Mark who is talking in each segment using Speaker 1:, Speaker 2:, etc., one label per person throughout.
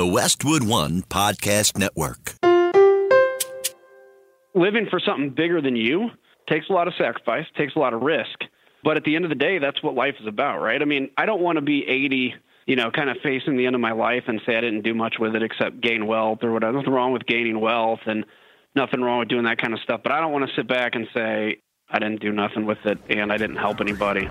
Speaker 1: The Westwood One Podcast Network.
Speaker 2: living for something bigger than you takes a lot of sacrifice, takes a lot of risk. But at the end of the day, that's what life is about, right? I mean, I don't want to be 80, you know, kind of facing the end of my life and say I didn't do much with it except gain wealth or whatever. Nothing wrong with gaining wealth and nothing wrong with doing that kind of stuff. But I don't want to sit back and say I didn't do nothing with it and I didn't help anybody.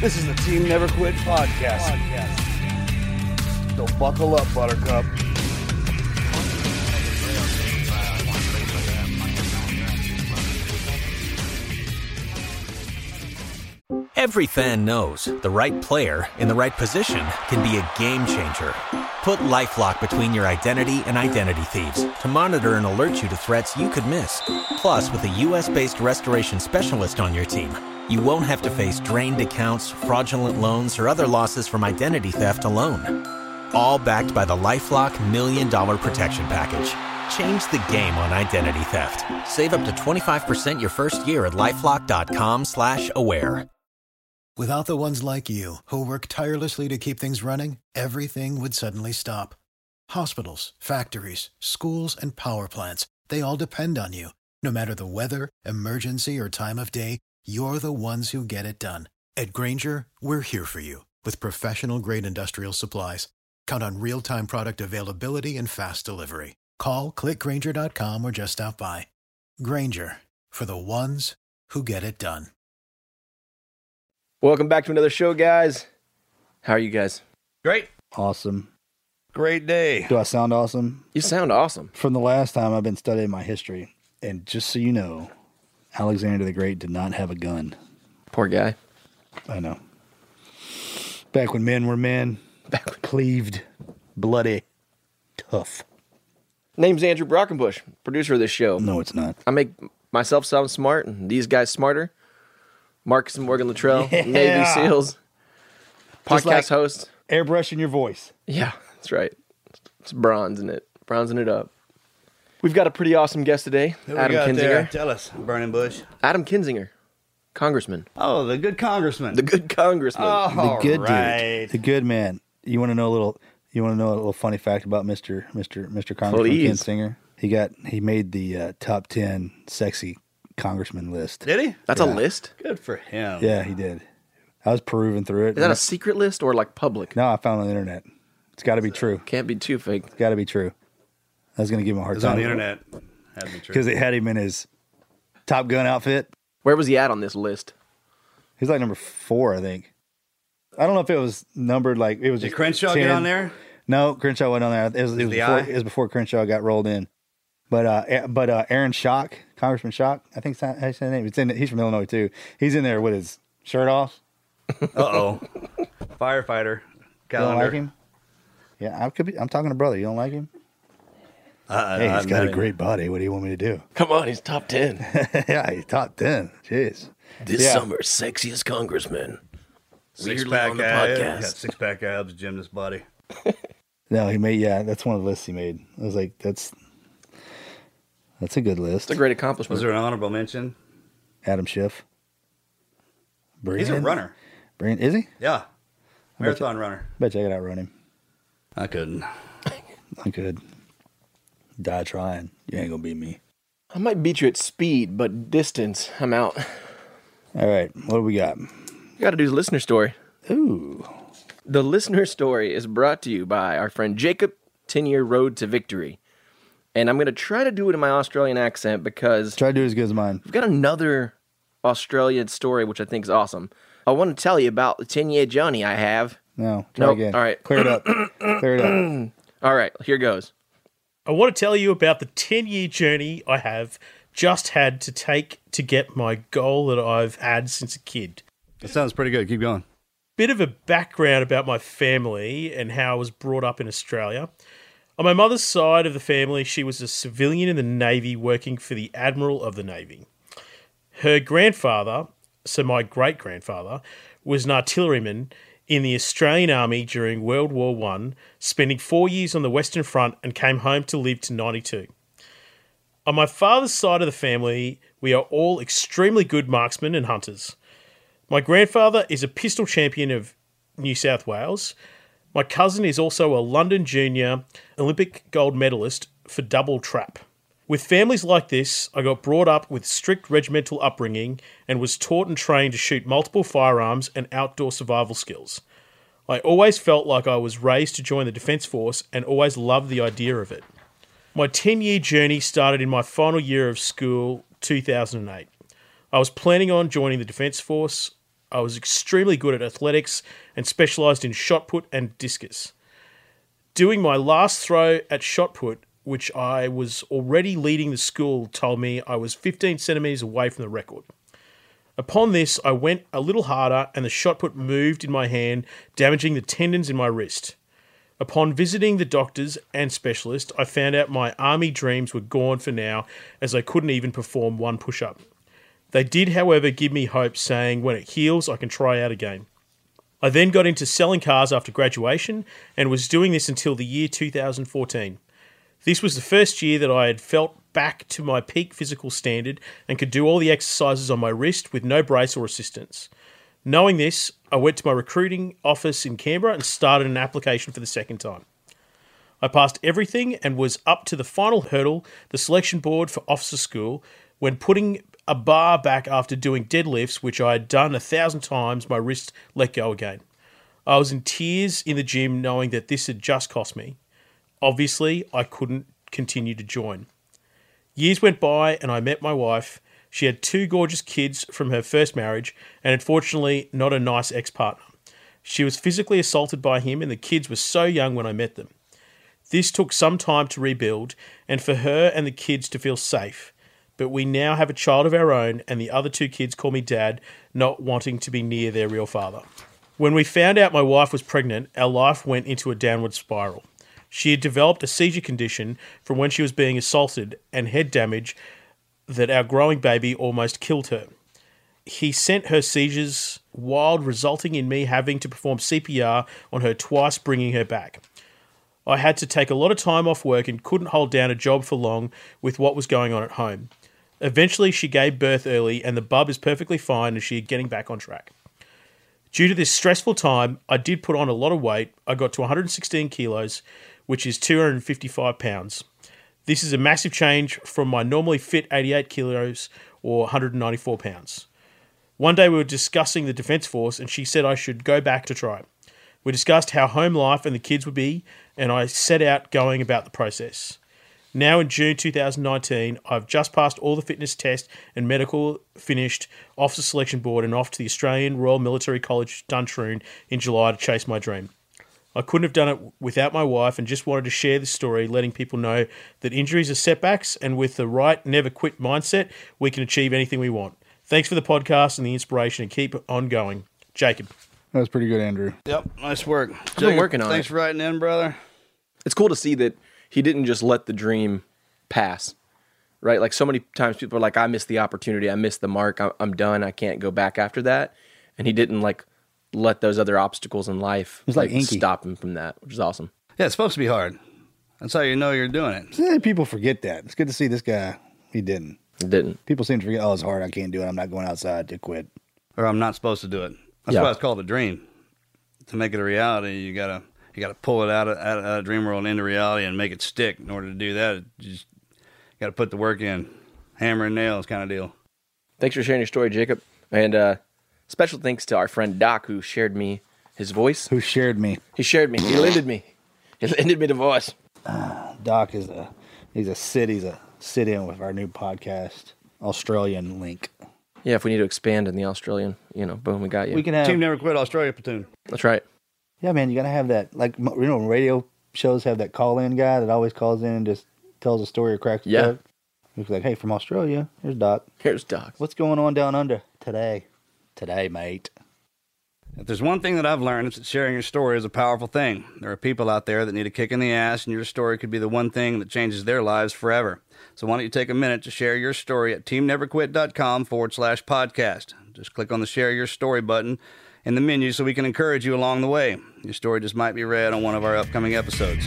Speaker 3: This is the Team Never Quit podcast. So buckle up, Buttercup.
Speaker 4: Every fan knows the right player in the right position can be a game changer. Put LifeLock between your identity and identity thieves to monitor and alert you to threats you could miss. Plus, with a US-based restoration specialist on your team, you won't have to face drained accounts, fraudulent loans, or other losses from identity theft alone. All backed by the LifeLock Million Dollar Protection Package. Change the game on identity theft. Save up to 25% your first year at LifeLock.com slash aware.
Speaker 5: Without the ones like you, who work tirelessly to keep things running, everything would suddenly stop. Hospitals, factories, schools, and power plants, they all depend on you. No matter the weather, emergency, or time of day, you're the ones who get it done. At Grainger, we're here for you with professional grade industrial supplies. Count on real time product availability and fast delivery. Call clickgrainger.com or just stop by. Grainger for the ones who get it done.
Speaker 6: Welcome back to another show, guys. How are you guys?
Speaker 3: Great.
Speaker 7: Awesome.
Speaker 3: Great day.
Speaker 7: Do I sound awesome?
Speaker 6: You sound awesome.
Speaker 7: From the last time I've been studying my history, and just so you know, Alexander the Great did not have a gun.
Speaker 6: Poor guy.
Speaker 7: I know. Back when men were men, Back when- cleaved, bloody, tough.
Speaker 6: Name's Andrew Brockenbush, producer of this show.
Speaker 7: No, it's not.
Speaker 6: I make myself sound smart and these guys smarter. Marcus and Morgan Luttrell, Navy SEALs, podcast
Speaker 7: like-
Speaker 6: host.
Speaker 7: Airbrushing your voice.
Speaker 6: Yeah, that's right. It's bronzing it, bronzing it up. We've got a pretty awesome guest today,
Speaker 3: Who we
Speaker 6: Adam
Speaker 3: got there?
Speaker 6: Kinzinger.
Speaker 3: Tell us, Burning Bush.
Speaker 6: Adam Kinzinger, congressman,
Speaker 3: Oh, the good congressman.
Speaker 6: the good congressman.
Speaker 3: oh,
Speaker 7: The good
Speaker 3: right.
Speaker 7: dude. The good man. You want to know a little you want to know a little funny fact about Mr. Mr. Mr. Congressman
Speaker 6: Please.
Speaker 7: Kinzinger? He got he made the uh, top 10 sexy congressman list.
Speaker 3: Did he?
Speaker 6: that's a list.
Speaker 3: Good for him.
Speaker 7: Yeah, he did. I was perusing through it.
Speaker 6: Is that a secret list or like public?
Speaker 7: No, I found it on the internet. It's got to be true.
Speaker 6: Can't be too fake.
Speaker 7: It's got to be true. I was going to give him a hard
Speaker 3: It's
Speaker 7: time
Speaker 3: on the internet. Had to be true.
Speaker 7: because they had him in his Top Gun outfit.
Speaker 6: Where was he at on this list?
Speaker 7: He's like number four, I think. I don't know if it was numbered like it was.
Speaker 3: Did
Speaker 7: just
Speaker 3: Crenshaw get on there?
Speaker 7: No, Crenshaw went on there. It was, it was,
Speaker 3: The
Speaker 7: before,
Speaker 3: eye?
Speaker 7: it was before Crenshaw got rolled in. But uh, but uh, Aaron Schock, Congressman Schock, I think that's how you say name. It's in. He's from Illinois too. He's in there with his shirt off.
Speaker 3: Uh oh. Firefighter.
Speaker 7: You don't like him? Yeah, I could be. I'm talking to brother. You don't like him?
Speaker 3: Uh,
Speaker 7: Hey, he's
Speaker 3: I've
Speaker 7: got
Speaker 3: met
Speaker 7: a
Speaker 3: him.
Speaker 7: great body. What do you want me to do?
Speaker 6: Come on, he's top 10.
Speaker 7: yeah, he's top ten. Jeez.
Speaker 6: This
Speaker 7: Yeah.
Speaker 6: summer's sexiest congressman.
Speaker 3: Six
Speaker 8: Weirdly
Speaker 3: pack
Speaker 8: on the
Speaker 3: abs.
Speaker 8: podcast.
Speaker 3: Six pack abs, gymnast body.
Speaker 7: No, he made yeah. That's one of the lists he made. I was like, that's that's a good list.
Speaker 6: It's a great accomplishment.
Speaker 3: Was there an honorable mention?
Speaker 7: Adam Schiff.
Speaker 3: He's a runner.
Speaker 7: Brian, is he?
Speaker 3: Yeah, marathon runner.
Speaker 7: Bet you I could outrun him.
Speaker 3: I couldn't.
Speaker 7: I could. Die trying. You ain't gonna beat me.
Speaker 6: I might beat you at speed, but distance, I'm out.
Speaker 7: All right, what do we got?
Speaker 6: You got to do the listener story.
Speaker 7: Ooh,
Speaker 6: The listener story is brought to you by our friend Jacob, 10 year road to victory. And I'm going to try to do it in my Australian accent because
Speaker 7: try to do it as good as mine.
Speaker 6: we've got another Australian story, which I think is awesome. I want to tell you about the 10 year journey I have.
Speaker 7: No, try
Speaker 6: Nope.
Speaker 7: again.
Speaker 6: All right.
Speaker 7: clear it up. clear it up.
Speaker 6: All right, here goes.
Speaker 8: I want to tell you about the 10 year journey I have just had to take to get my goal that I've had since a kid.
Speaker 3: That sounds pretty good. Keep going.
Speaker 8: Bit of a background about my family and how I was brought up in Australia. On my mother's side of the family, she was a civilian in the Navy working for the Admiral of the Navy. Her grandfather, so my great grandfather, was an artilleryman in the Australian Army during World War One, spending four years on the Western Front and came home to live to 92. On my father's side of the family, we are all extremely good marksmen and hunters. My grandfather is a pistol champion of New South Wales. My cousin is also a London junior Olympic gold medalist for double trap. With families like this, I got brought up with strict regimental upbringing and was taught and trained to shoot multiple firearms and outdoor survival skills. I always felt like I was raised to join the Defence Force and always loved the idea of it. My 10 year journey started in my final year of school, 2008. I was planning on joining the Defence Force. I was extremely good at athletics and specialised in shot put and discus. Doing my last throw at shot put, which I was already leading the school, told me I was 15 centimetres away from the record. Upon this, I went a little harder and the shot put moved in my hand, damaging the tendons in my wrist. Upon visiting the doctors and specialist, I found out my army dreams were gone for now, as I couldn't even perform one push up. They did, however, give me hope, saying when it heals, I can try out again. I then got into selling cars after graduation and was doing this until the year 2014. This was the first year that I had felt back to my peak physical standard and could do all the exercises on my wrist with no brace or assistance. Knowing this, I went to my recruiting office in Canberra and started an application for the second time. I passed everything and was up to the final hurdle, the selection board for officer school, when putting a bar back after doing deadlifts, which I had done a thousand times, my wrist let go again. I was in tears in the gym knowing that this had just cost me. Obviously, I couldn't continue to join. Years went by and I met my wife. She had two gorgeous kids from her first marriage and unfortunately not a nice ex partner. She was physically assaulted by him and the kids were so young when I met them. This took some time to rebuild and for her and the kids to feel safe. But we now have a child of our own, and the other two kids call me dad, not wanting to be near their real father. When we found out my wife was pregnant, our life went into a downward spiral. She had developed a seizure condition from when she was being assaulted and head damage that our growing baby almost killed her. He sent her seizures wild, resulting in me having to perform CPR on her twice, bringing her back. I had to take a lot of time off work and couldn't hold down a job for long with what was going on at home. Eventually, she gave birth early, and the bub is perfectly fine and she is getting back on track. Due to this stressful time, I did put on a lot of weight. I got to 116 kilos, which is 255 pounds. This is a massive change from my normally fit 88 kilos or 194 pounds. One day we were discussing the Defence Force, and she said I should go back to try. We discussed how home life and the kids would be, and I set out going about the process. Now in June 2019, I've just passed all the fitness test and medical finished officer selection board and off to the Australian Royal Military College Duntroon in July to chase my dream. I couldn't have done it without my wife and just wanted to share this story, letting people know that injuries are setbacks and with the right never quit mindset, we can achieve anything we want. Thanks for the podcast and the inspiration and keep on going. Jacob.
Speaker 7: That was pretty good, Andrew.
Speaker 3: Yep, nice work.
Speaker 6: I've been working on
Speaker 3: Thanks
Speaker 6: it.
Speaker 3: for writing in, brother.
Speaker 6: It's cool to see that he didn't just let the dream pass, right? Like so many times people are like, I missed the opportunity, I missed the mark, I'm, I'm done, I can't go back after that. And he didn't like let those other obstacles in life
Speaker 7: It's like Inky.
Speaker 6: stop him from that, which is awesome.
Speaker 3: Yeah, it's supposed to be hard. That's how you know you're doing it.
Speaker 7: See, people forget that. It's good to see this guy. He didn't.
Speaker 6: It didn't.
Speaker 7: People seem to forget. Oh, it's hard. I can't do it. I'm not going outside to quit.
Speaker 3: Or I'm not supposed to do it. That's
Speaker 6: Yeah.
Speaker 3: why it's called a dream. To make it a reality, you gotta you gotta pull it out of, out of, out of dream world into reality and make it stick. In order to do that, you just gotta put the work in, hammer and nails kind of deal.
Speaker 6: Thanks for sharing your story, Jacob. And uh, special thanks to our friend Doc who shared me his voice.
Speaker 7: Who shared me?
Speaker 6: He shared me. He lended me. He lended me the voice.
Speaker 7: Ah, Doc is a he's a sit he's a sit in with our new podcast Australian link.
Speaker 6: Yeah, if we need to expand in the Australian, you know, boom, we got you.
Speaker 7: We can have
Speaker 3: Team Never Quit Australia platoon.
Speaker 6: That's right.
Speaker 7: yeah, man. You gotta have that like you know radio shows have that call in guy that always calls in and just tells a story or cracks a
Speaker 6: Yeah.
Speaker 7: joke. He's like, hey, from Australia, here's Doc.
Speaker 6: Here's Doc.
Speaker 7: What's going on down under today? Today, mate.
Speaker 3: If there's one thing that I've learned, it's that sharing your story is a powerful thing. There are people out there that need a kick in the ass, and your story could be the one thing that changes their lives forever. So why don't you take a minute to share your story at teamneverquit.com forward slash podcast. Just click on the share your story button in the menu so we can encourage you along the way. Your story just might be read on one of our upcoming episodes.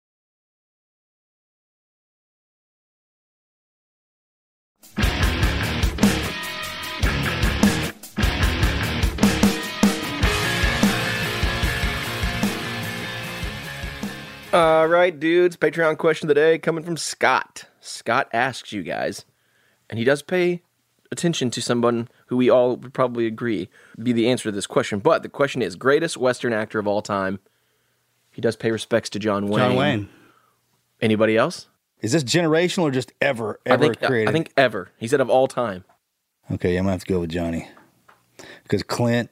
Speaker 6: All right, dudes. Patreon question of the day coming from Scott. Scott asks you guys, and he does pay attention to someone who we all would probably agree be the answer to this question. But the question is greatest Western actor of all time. He does pay respects to John Wayne.
Speaker 3: John Wayne.
Speaker 6: Anybody else?
Speaker 7: Is this generational or just ever
Speaker 6: I
Speaker 7: ever
Speaker 6: think
Speaker 7: created?
Speaker 6: I think ever. He said of all time.
Speaker 7: Okay, I'm gonna have to go with Johnny because Clint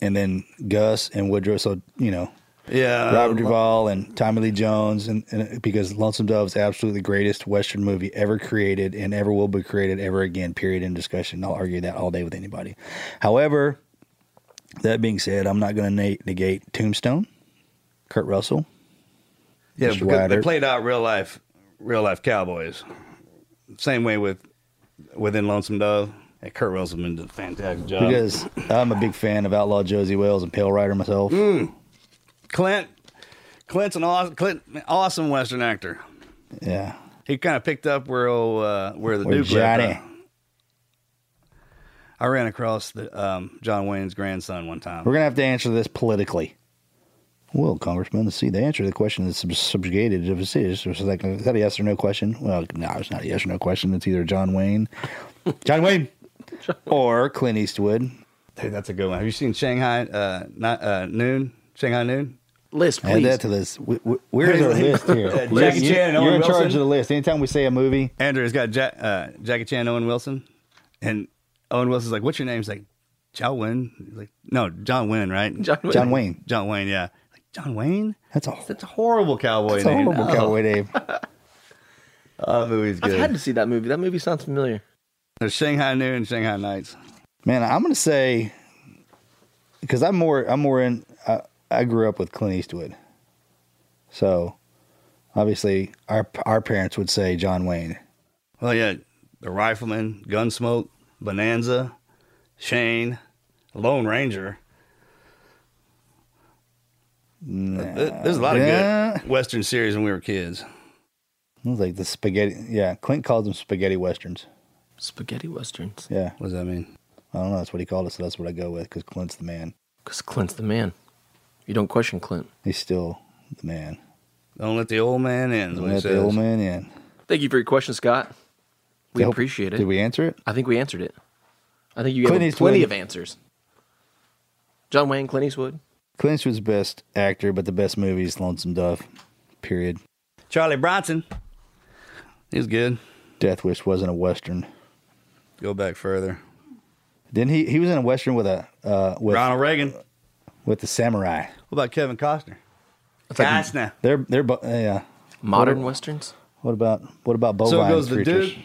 Speaker 7: and then Gus and Woodrow. So you know,
Speaker 3: Yeah.
Speaker 7: Robert Duvall and Tommy Lee Jones, and, and because Lonesome Dove is absolutely the greatest Western movie ever created and ever will be created ever again. Period. In discussion. I'll argue that all day with anybody. However, that being said, I'm not going to negate Tombstone, Kurt Russell.
Speaker 3: Yeah, because they played out real life, real life cowboys. Same way with within Lonesome Dove. And Kurt Russell did a fantastic job.
Speaker 7: Because I'm a big fan of Outlaw Josey Wales and Pale Rider myself.
Speaker 3: Mm. Clint, Clint's an awesome, Clint, awesome Western actor.
Speaker 7: Yeah.
Speaker 3: He kind of picked up where oh, uh, where the
Speaker 7: Where
Speaker 3: Duke
Speaker 7: Johnny.
Speaker 3: left. I ran across the um, John Wayne's grandson one time.
Speaker 7: We're going to have to answer this politically. Well, Congressman, let's see. The answer to the question is subjugated. If it's is, like, is that a yes or no question? Well, no, it's not a yes or no question. It's either John Wayne, John Wayne, or Clint Eastwood.
Speaker 3: Dude, that's a good one. Have you seen Shanghai uh, not, uh, Noon? Shanghai Noon?
Speaker 6: List,
Speaker 7: Add that to this. Wh- wh- Where's our list here?
Speaker 3: Uh,
Speaker 7: You're-
Speaker 3: Jackie
Speaker 7: you're,
Speaker 3: Chan and
Speaker 7: You're
Speaker 3: Owen
Speaker 7: in charge
Speaker 3: Wilson?
Speaker 7: of the list. Anytime we say a movie,
Speaker 3: Andrew's got ja- uh, Jackie Chan, Owen Wilson, and Owen Wilson's like, "What's your name?" He's like, "John Wayne." He's like, "No, John Wayne, right?"
Speaker 6: John Wayne.
Speaker 7: John Wayne.
Speaker 3: John Wayne, yeah. Like John Wayne.
Speaker 7: That's a
Speaker 3: That's a horrible cowboy
Speaker 7: that's a
Speaker 3: name.
Speaker 7: horrible
Speaker 3: Oh.
Speaker 7: cowboy name.
Speaker 3: Oh, that movie's good.
Speaker 6: I've had to see that movie. That movie sounds familiar.
Speaker 3: There's Shanghai Noon and Shanghai Nights.
Speaker 7: Man, I'm gonna say because I'm more I'm more in. I, I grew up with Clint Eastwood, so obviously our our parents would say John Wayne.
Speaker 3: Well, yeah, The Rifleman, Gunsmoke, Bonanza, Shane, Lone Ranger. There- There's a lot of
Speaker 7: Yeah.
Speaker 3: good Western series when we were kids.
Speaker 7: It was like the spaghetti. Yeah, Clint calls them spaghetti westerns.
Speaker 6: Spaghetti westerns.
Speaker 7: Yeah.
Speaker 3: What does that mean?
Speaker 7: I don't know. That's what he called it, so that's what I go with because Clint's the man.
Speaker 6: Because Clint's the man. You don't question Clint.
Speaker 7: He's still the man.
Speaker 3: Don't let the old man in. is what he
Speaker 7: Let the old man in.
Speaker 6: Thank you for your question, Scott. We
Speaker 7: Yep.
Speaker 6: appreciate it.
Speaker 7: Did we answer it?
Speaker 6: I think we answered it. I think you
Speaker 7: Clint
Speaker 6: have
Speaker 7: Eastwood.
Speaker 6: plenty of answers. John Wayne, Clint Eastwood.
Speaker 7: Clint Eastwood's best actor, but the best movie is Lonesome Dove. Period.
Speaker 3: Charlie Bronson. He's good.
Speaker 7: Death Wish wasn't a western.
Speaker 3: Go back further.
Speaker 7: Didn't he? He was in a western with a uh, with
Speaker 3: Ronald Reagan.
Speaker 7: with the samurai.
Speaker 3: What about Kevin Costner?
Speaker 6: That's like
Speaker 3: Costner.
Speaker 7: They're they're bo- uh, yeah.
Speaker 6: modern westerns.
Speaker 7: What about what about bovine
Speaker 3: So it goes the
Speaker 7: creatures?
Speaker 3: dude,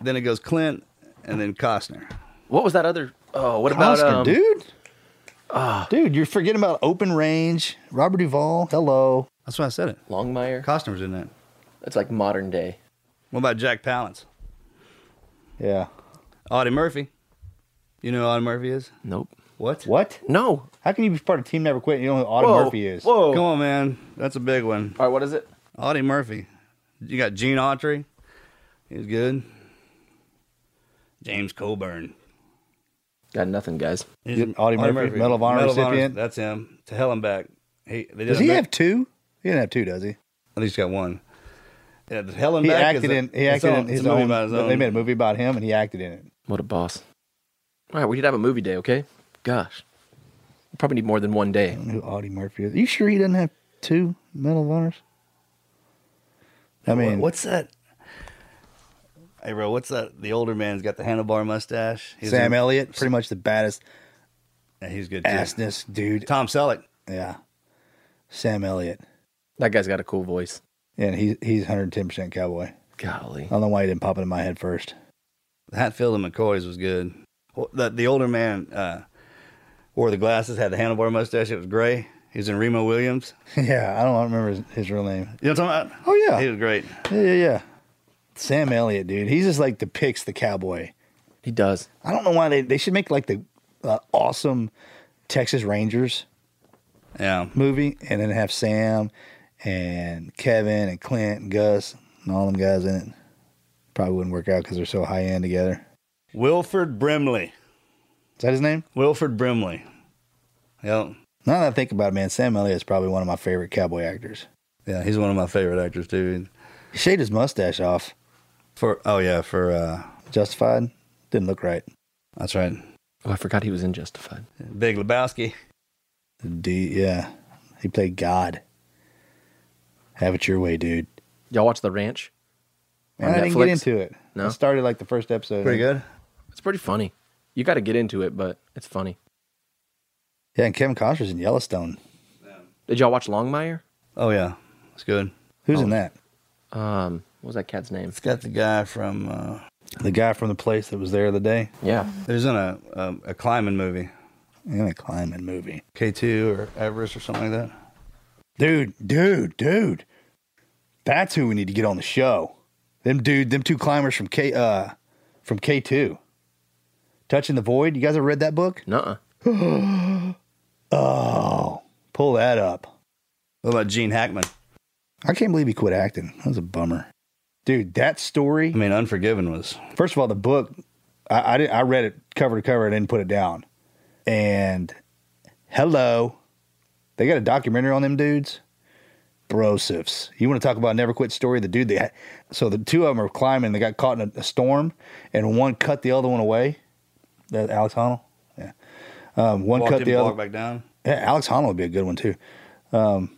Speaker 3: then it goes Clint, and then Costner.
Speaker 6: What was that other? Oh, what about
Speaker 7: Costner,
Speaker 6: um,
Speaker 7: dude? dude, you're forgetting about Open Range, Robert Duvall. Hello.
Speaker 3: That's why I said it.
Speaker 6: Longmire?
Speaker 3: Costner's in that.
Speaker 6: That's like modern day.
Speaker 3: What about Jack Palance?
Speaker 7: Yeah.
Speaker 3: Audie Murphy. You know who Audie Murphy is?
Speaker 6: Nope.
Speaker 3: What?
Speaker 7: What?
Speaker 6: No.
Speaker 7: How can you be part of Team Never Quit? and You don't know who Audie
Speaker 6: Whoa,
Speaker 7: Murphy is.
Speaker 6: Whoa.
Speaker 3: Come on, man. That's a big one.
Speaker 6: All right, what is it?
Speaker 3: Audie Murphy. You got Gene Autry. He's good. James Coburn.
Speaker 6: Got nothing, guys.
Speaker 3: He's
Speaker 7: Good. Audie Murphy, Medal of Honor recipient.
Speaker 3: that's him. To hell and back. He, they
Speaker 7: Does he
Speaker 3: mi-
Speaker 7: have two? He didn't have two, does he?
Speaker 3: At least got one. Yeah, the hell and
Speaker 7: He
Speaker 3: back.
Speaker 7: acted
Speaker 3: is a-
Speaker 7: in. He acted in his
Speaker 3: it's a movie
Speaker 7: own.
Speaker 3: about his
Speaker 7: They made a movie about him, and he acted in it.
Speaker 6: What a boss. All right, we could have a movie day, okay? Gosh. We probably need more than one day.
Speaker 7: I don't know who Audie Murphy is. you sure he doesn't have two Medal of Honors? I mean,
Speaker 3: what's that? Hey, bro, what's that? The older man's got the handlebar mustache. He's
Speaker 7: Sam
Speaker 3: in-
Speaker 7: Elliott, pretty much the baddest
Speaker 3: Yeah, he's good too.
Speaker 7: assness dude.
Speaker 3: Tom Selleck.
Speaker 7: Yeah, Sam Elliott,
Speaker 6: That guy's got a cool voice.
Speaker 7: and he he's 110 percent cowboy.
Speaker 6: Golly.
Speaker 7: I don't know why he didn't pop into my head first.
Speaker 3: Hatfield and McCoy's was good. Well, The, the older man uh, wore the glasses, had the handlebar mustache. It was gray. He was in Remo Williams.
Speaker 7: yeah, I don't remember his, his real name.
Speaker 3: You know what I'm talking about?
Speaker 7: Oh yeah,
Speaker 3: He was great.
Speaker 7: yeah, yeah, yeah. Sam Elliott, dude, he's just like depicts the cowboy.
Speaker 6: He does.
Speaker 7: I don't know why they they should make like the uh, awesome Texas Rangers
Speaker 3: Yeah.
Speaker 7: movie, and then have Sam and Kevin and Clint and Gus and all them guys in it. Probably wouldn't work out because they're so high end together.
Speaker 3: Wilford Brimley.
Speaker 7: Is that his name?
Speaker 3: Wilford Brimley. Yep.
Speaker 7: Now that I think about it, man, Sam Elliott is probably one of my favorite cowboy actors.
Speaker 3: Yeah, he's one of my favorite actors too.
Speaker 7: He shaved his mustache off.
Speaker 3: For oh yeah, for uh
Speaker 7: Justified didn't look right.
Speaker 3: that's right.
Speaker 6: Oh, I forgot he was in Justified.
Speaker 3: Big Lebowski.
Speaker 7: D, yeah, he played God. Have it your way, dude.
Speaker 6: Y'all watch The Ranch?
Speaker 7: Man,
Speaker 6: On
Speaker 7: I didn't get into it.
Speaker 6: No?
Speaker 7: I started like the first episode.
Speaker 3: Pretty good.
Speaker 6: It's pretty funny. You got to get into it, but it's funny.
Speaker 7: Yeah, and Kevin Costner's in Yellowstone.
Speaker 6: Did y'all watch Longmire?
Speaker 3: Oh yeah, it's good.
Speaker 7: Who's in that?
Speaker 6: Um, what was that cat's name?
Speaker 3: It's got the guy from. uh
Speaker 7: The guy from the place that was there the day.
Speaker 6: Yeah.
Speaker 3: There's in a a, a climbing movie,
Speaker 7: In a climbing movie.
Speaker 3: K two or Everest or something like that.
Speaker 7: Dude, dude, dude. That's who we need to get on the show. Them dude, them two climbers from K uh from K two. Touching the Void. You guys ever read that book?
Speaker 6: Nuh-uh.
Speaker 7: Oh, pull that up.
Speaker 3: What about Gene Hackman?
Speaker 7: I can't believe he quit acting. That was a bummer. Dude, that story.
Speaker 3: I mean, Unforgiven was.
Speaker 7: First of all, the book, I, I, did, I read it cover to cover. I didn't put it down. And hello, they got a documentary on them dudes. Brosifs. You want to talk about Never Quit story? The dude they had, so the two of them are climbing. They got caught in a, a storm, and one cut the other one away. That Alex Honnold. Yeah. Um, one
Speaker 3: Walked
Speaker 7: cut the other.
Speaker 3: back down.
Speaker 7: Yeah, Alex Honnold would be a good one too. Um,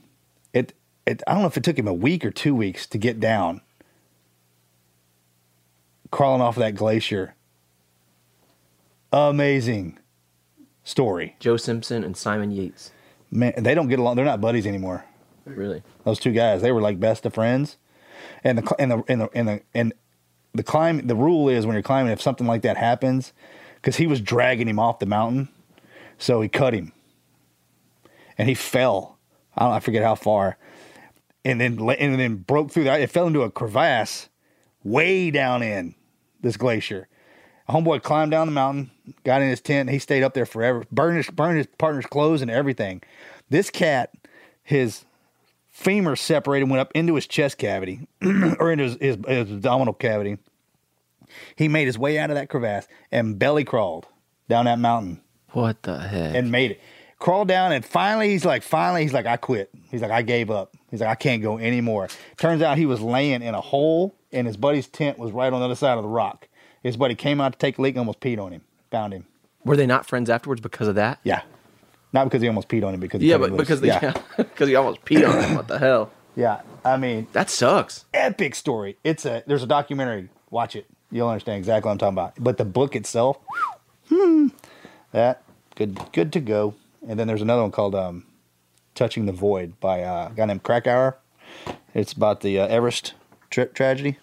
Speaker 7: it it I don't know if it took him a week or two weeks to get down, crawling off of that glacier. Amazing story,
Speaker 6: Joe Simpson and Simon Yates.
Speaker 7: man. They don't get along. They're not buddies anymore.
Speaker 6: Really?
Speaker 7: Those two guys, they were like best of friends. And the and the and the and the, and the climb. The rule is when you're climbing, if something like that happens, because he was dragging him off the mountain, so he cut him, and he fell. I don't. I forget how far, and then and then broke through that. It fell into a crevasse way down in this glacier. A homeboy climbed down the mountain, got in his tent. He stayed up there forever. Burned his, burned his partner's clothes and everything. This cat, his femur separated, went up into his chest cavity or into his, his, his abdominal cavity. He made his way out of that crevasse and belly crawled down that mountain
Speaker 6: What the heck?
Speaker 7: and made it. Crawled down and finally he's like, finally he's like, I quit. He's like, I gave up. He's like, I can't go anymore. Turns out he was laying in a hole and his buddy's tent was right on the other side of the rock. His buddy came out to take a leak and almost peed on him. Found him.
Speaker 6: Were they not friends afterwards because of that?
Speaker 7: Yeah. Not because he almost peed on him because he
Speaker 6: Yeah, but because they,
Speaker 7: yeah.
Speaker 6: because he almost peed on him. What the hell?
Speaker 7: yeah. I mean,
Speaker 6: That sucks.
Speaker 7: epic story. It's a there's a documentary. Watch it. You'll understand exactly what I'm talking about. But the book itself, hmm, that good good to go. And then there's another one called um, "Touching the Void" by uh, a guy named Krakauer. It's about the uh, Everest trip tragedy.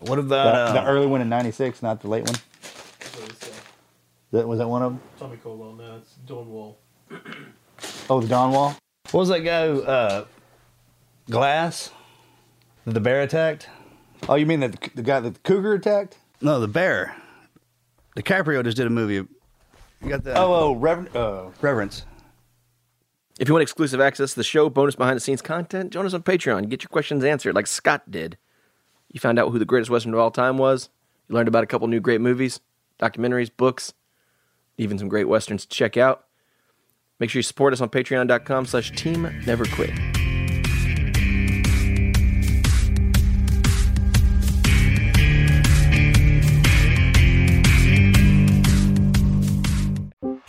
Speaker 3: What
Speaker 7: The,
Speaker 3: about
Speaker 7: the
Speaker 3: uh,
Speaker 7: early one in '96, not the late one. That was that one of them.
Speaker 8: Tommy Caldwell, no, it's Dawn Wall.
Speaker 7: Oh, the Dawn Wall.
Speaker 3: what was that guy? Uh, Glass, that the bear attacked.
Speaker 7: Oh, you mean the the guy that the cougar attacked?
Speaker 3: No, the bear. DiCaprio just did a movie. You got that?
Speaker 7: Oh, oh, Reverend. Uh,
Speaker 3: Reverence.
Speaker 6: If you want exclusive access to the show, bonus behind the scenes content, join us on Patreon. Get your questions answered like Scott did. You found out who the greatest Western of all time was. You learned about a couple new great movies, documentaries, books, even some great Westerns to check out. Make sure you support us on patreon.com slash team never quit.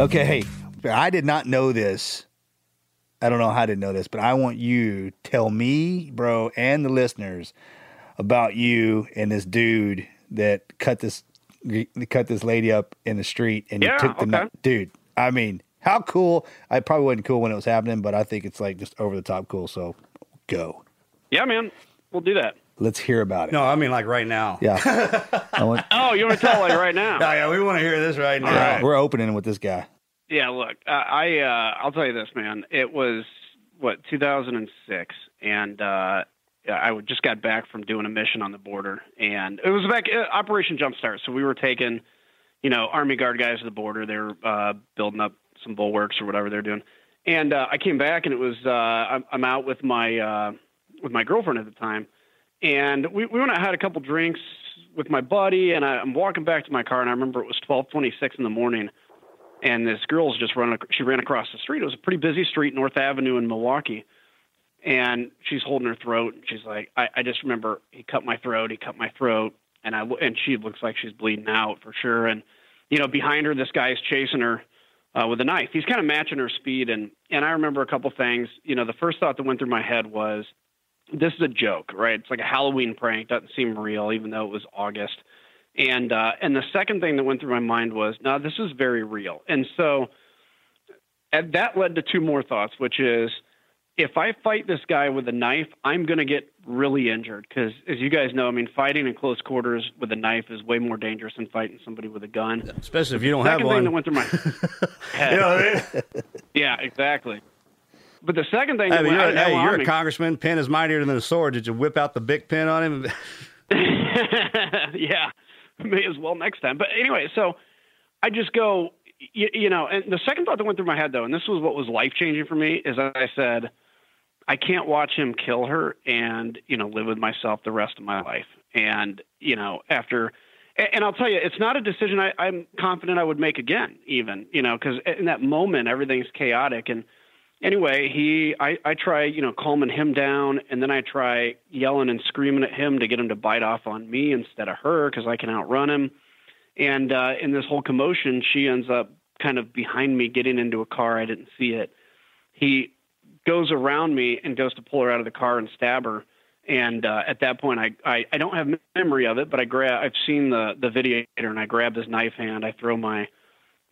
Speaker 7: Okay, hey, I did not know this. I don't know how I didn't know this, but I want you tell me, bro, and the listeners about you and this dude that cut this cut this lady up in the street and
Speaker 2: Yeah,
Speaker 7: you took the
Speaker 2: okay.
Speaker 7: dude. I mean, how cool! I probably wasn't cool when it was happening, but I think it's like just over the top cool. So, go.
Speaker 2: Yeah, man. We'll do that.
Speaker 7: Let's hear about it.
Speaker 3: No, I mean like right now.
Speaker 7: Yeah, want,
Speaker 2: Oh, you want to tell like right now?
Speaker 3: Yeah, yeah, we want to hear this right now.
Speaker 7: we're opening with this guy.
Speaker 2: Yeah, look, uh, I uh, I'll tell you this, man. It was what 2006, and uh, I just got back from doing a mission on the border, and it was back uh, Operation Jumpstart. So we were taking, you know, Army Guard guys to the border. They were uh, building up some bulwarks or whatever they're doing, and uh, I came back, and it was uh, I'm, I'm out with my uh, with my girlfriend at the time, and we we went out had a couple drinks with my buddy, and I, I'm walking back to my car, and I remember it was 12:26 in the morning and this girl's just running. She ran across the street. It was a pretty busy street, North Avenue in Milwaukee, and she's holding her throat. And she's like, I, I just remember he cut my throat. He cut my throat, and I and she looks like she's bleeding out for sure. And you know, behind her, this guy's chasing her uh, with a knife. He's kind of matching her speed, and and I remember a couple things. You know, the first thought that went through my head was, this is a joke, right? It's like a Halloween prank. Doesn't seem real, even though it was August. And uh, and the second thing that went through my mind was, no, this is very real. And so and that led to two more thoughts, which is if I fight this guy with a knife, I'm going to get really injured because, as you guys know, I mean, fighting in close quarters with a knife is way more dangerous than fighting somebody with a gun.
Speaker 3: Especially if you don't
Speaker 2: second
Speaker 3: have
Speaker 2: thing
Speaker 3: one.
Speaker 2: that went through my head.
Speaker 3: You know what I mean?
Speaker 2: Yeah, exactly. But the second thing,
Speaker 3: you're,
Speaker 2: I know
Speaker 3: hey, you're a congressman. Pen is mightier than a sword. Did you whip out the big pen on him?
Speaker 2: yeah, may as well next time. But anyway, so I just go, you, you know, and the second thought that went through my head though, and this was what was life changing for me, is that I said, I can't watch him kill her and you know live with myself the rest of my life. And you know, after And I'll tell you, it's not a decision I, I'm confident I would make again, even, you know, because in that moment, everything's chaotic. And anyway, he, I, I try, you know, calming him down, and then I try yelling and screaming at him to get him to bite off on me instead of her because I can outrun him. And uh, in this whole commotion, she ends up kind of behind me getting into a car. I didn't see it. He goes around me and goes to pull her out of the car and stab her. And uh, at that point, I, I I don't have memory of it, but I grab. I've seen the the video and I grab his knife hand. I throw my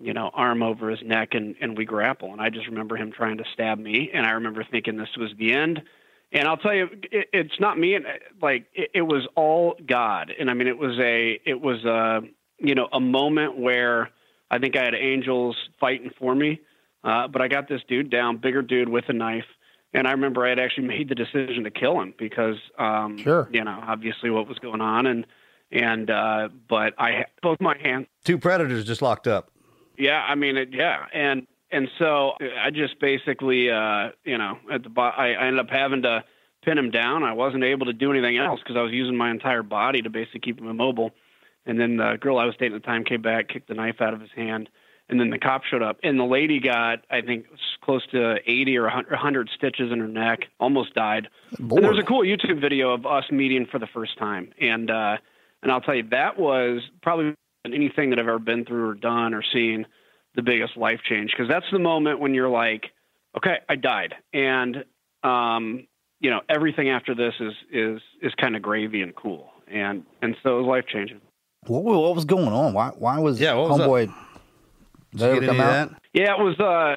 Speaker 2: you know arm over his neck and and we grapple. And I just remember him trying to stab me, and I remember thinking this was the end. And I'll tell you, it, it's not me. And like it, it was all God. And I mean, it was a it was a you know a moment where I think I had angels fighting for me. Uh, but I got this dude down, bigger dude with a knife, and I remember I had actually made the decision to kill him because, um,
Speaker 3: Sure.
Speaker 2: you know, obviously what was going on, and and uh, but I had both my hands.
Speaker 3: Two predators just locked up.
Speaker 2: Yeah, I mean, it, yeah, and and so I just basically, uh, you know, at the bo- I, I ended up having to pin him down. I wasn't able to do anything else because I was using my entire body to basically keep him immobile. And then the girl I was dating at the time came back, kicked the knife out of his hand, and then the cop showed up. And the lady got, I think, close to 80 or 100 100 stitches in her neck, almost died. And there's a cool YouTube video of us meeting for the first time, and uh, and I'll tell you that was probably than anything that I've ever been through or done or seen the biggest life change because that's the moment when you're like, okay, I died, and um, you know everything after this is is is kind of gravy and cool, and and so it was life changing.
Speaker 7: What, what was going on? Why why was
Speaker 3: Yeah, was
Speaker 7: homeboy? Did
Speaker 3: Did you get
Speaker 7: come out?
Speaker 3: that?
Speaker 2: Yeah, it was. uh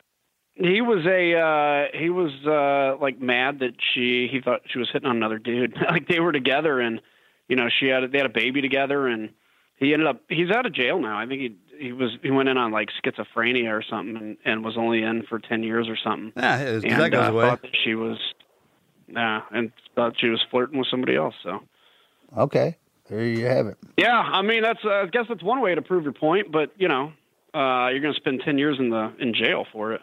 Speaker 2: He was a. uh He was uh like mad that she. He thought she was hitting on another dude. like they were together, and you know she had. They had a baby together, and he ended up. He's out of jail now. I think he he was. He went in on like schizophrenia or something, and, and was only in for ten years or something.
Speaker 3: Yeah, it-
Speaker 2: and,
Speaker 3: that goes
Speaker 2: uh,
Speaker 3: away.
Speaker 2: Thought that she was. yeah, and thought she was flirting with somebody else. So.
Speaker 7: Okay, there you have it.
Speaker 2: Yeah, I mean that's. Uh, I guess that's one way to prove your point, but you know, uh, you're going to spend ten years in the in jail for it.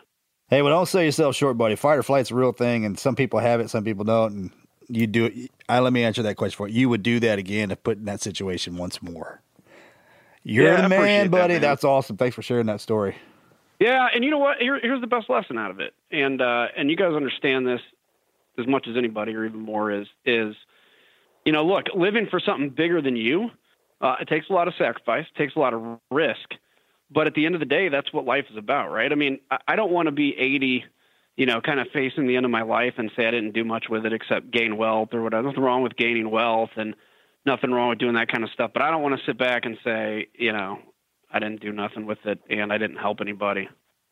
Speaker 7: Hey, well, don't sell yourself short, buddy. Fight or flight's a real thing, and some people have it, some people don't. And you do it. I let me answer that question for you. You would do that again if put in that situation once more. You're
Speaker 2: Yeah,
Speaker 7: the man,
Speaker 2: that,
Speaker 7: buddy.
Speaker 2: man.
Speaker 7: That's awesome. Thanks for sharing that story.
Speaker 2: Yeah, and you know what? Here, here's the best lesson out of it, and uh, and you guys understand this as much as anybody, or even more. Is is you know, look, living for something bigger than you, uh, it takes a lot of sacrifice, it takes a lot of risk, but at the end of the day, that's what life is about, right? I mean, I, I don't want to be 80, you know, kind of facing the end of my life and say I didn't do much with it except gain wealth or whatever. Nothing wrong with gaining wealth and nothing wrong with doing that kind of stuff, but I don't want to sit back and say, you know, I didn't do nothing with it and I didn't help anybody.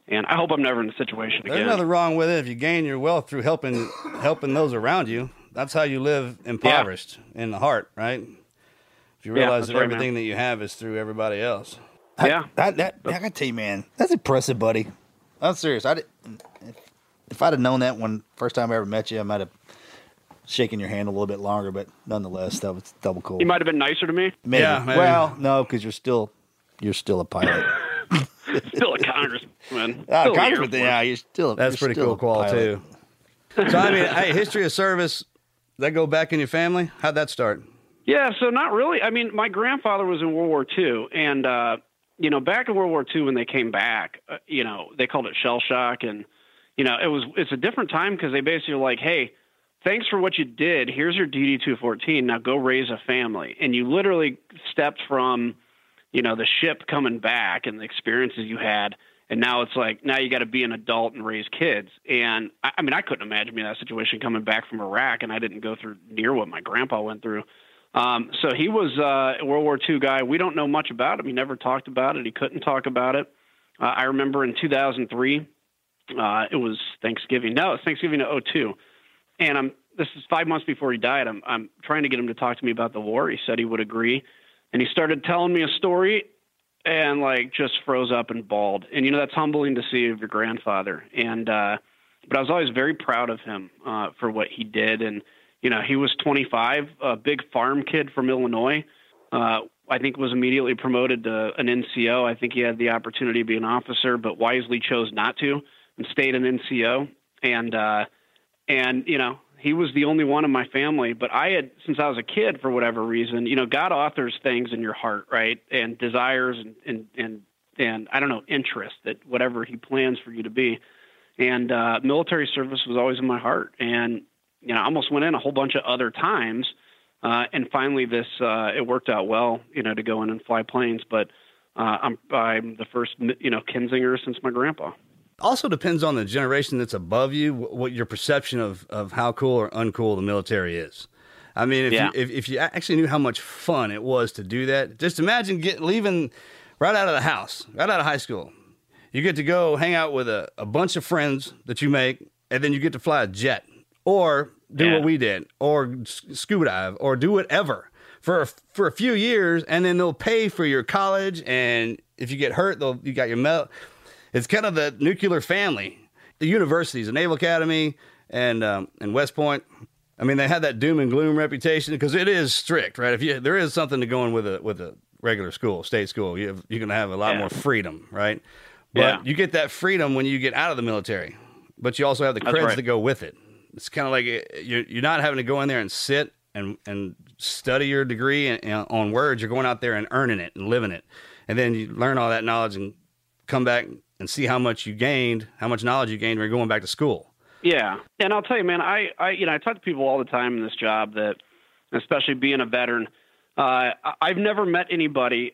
Speaker 2: And I hope I'm never in a situation
Speaker 3: There's
Speaker 2: again.
Speaker 3: nothing wrong with it if you gain your wealth through helping helping those around you. That's how you live impoverished in the heart, right? If you realize
Speaker 2: that's
Speaker 3: that
Speaker 2: right,
Speaker 3: everything
Speaker 2: man.
Speaker 3: that you have is through everybody else.
Speaker 2: Yeah,
Speaker 7: that that I gotta tell you, man, that's impressive, buddy. I'm serious. I did, if, if I'd have known that when first time I ever met you, I might have shaken your hand a little bit longer. But nonetheless, that was double cool.
Speaker 2: You might have been nicer to me.
Speaker 7: Maybe.
Speaker 3: Yeah, maybe.
Speaker 7: Well, no, because you're still you're still a pilot.
Speaker 2: Still a congressman.
Speaker 7: Ah,
Speaker 2: Still the
Speaker 7: congressman, yeah, you're still.
Speaker 3: That's
Speaker 7: you're
Speaker 3: pretty
Speaker 7: still
Speaker 3: cool,
Speaker 7: a
Speaker 3: qual
Speaker 7: pilot.
Speaker 3: too. So I mean, hey, history of service that go back in your family. How'd that start?
Speaker 2: Yeah, so not really. I mean, my grandfather was in World War II, and uh, you know, back in World War II when they came back, uh, you know, they called it shell shock, and you know, it was it's a different time because they basically were like, hey. Thanks for what you did. Here's your DD 214. Now go raise a family. And you literally stepped from, you know, the ship coming back and the experiences you had. And now it's like, now you got to be an adult and raise kids. And I, I mean, I couldn't imagine me in that situation coming back from Iraq, and I didn't go through near what my grandpa went through. Um, so he was uh, a World War II guy. We don't know much about him. He never talked about it. He couldn't talk about it. Uh, I remember in 2003, uh, it was Thanksgiving. No, it's Thanksgiving of 02. And I'm, this is five months before he died. I'm, I'm trying to get him to talk to me about the war. He said he would agree. And he started telling me a story and like just froze up and bawled. And, you know, that's humbling to see of your grandfather. And, uh, but I was always very proud of him, uh, for what he did. And, you know, he was 25, a big farm kid from Illinois. Uh, I think was immediately promoted to an NCO. I think he had the opportunity to be an officer, but wisely chose not to and stayed an NCO. And, uh, and you know He was the only one in my family, but I had since I was a kid for whatever reason, you know, God authors things in your heart, right? And desires and and and, and I don't know, interest that whatever he plans for you to be. And uh military service was always in my heart and you know, I almost went in a whole bunch of other times. Uh and finally this uh it worked out well, you know, to go in and fly planes, but uh I'm I'm the first you know, Kinzinger since my grandpa.
Speaker 3: Also depends on the generation that's above you, what your perception of, of how cool or uncool the military is. I mean, if,
Speaker 2: Yeah.
Speaker 3: you, if, if you actually knew how much fun it was to do that, just imagine get, leaving right out of the house, right out of high school. You get to go hang out with a, a bunch of friends that you make, and then you get to fly a jet or do
Speaker 2: Yeah.
Speaker 3: what we did or scuba dive or do whatever for a, for a few years, and then they'll pay for your college. And if you get hurt, they'll you got your medal. It's kind of the nuclear family. The universities, the Naval Academy, and um, and West Point. I mean, they have that doom and gloom reputation because it is strict, right? If you there is something to going with a with a regular school, state school, you have, you're going to have a lot
Speaker 2: Yeah.
Speaker 3: more freedom, right? But
Speaker 2: Yeah.
Speaker 3: you get that freedom when you get out of the military, but you also have the
Speaker 2: That's
Speaker 3: creds
Speaker 2: right.
Speaker 3: that go with it. It's kind of like uh, you're you're not having to go in there and sit and and study your degree and, and on words. You're going out there and earning it and living it, and then you learn all that knowledge and come back and see how much you gained, how much knowledge you gained when you're going back to school.
Speaker 2: Yeah, and I'll tell you, man, I, I, you know, I talk to people all the time in this job that, especially being a veteran, uh, I've never met anybody.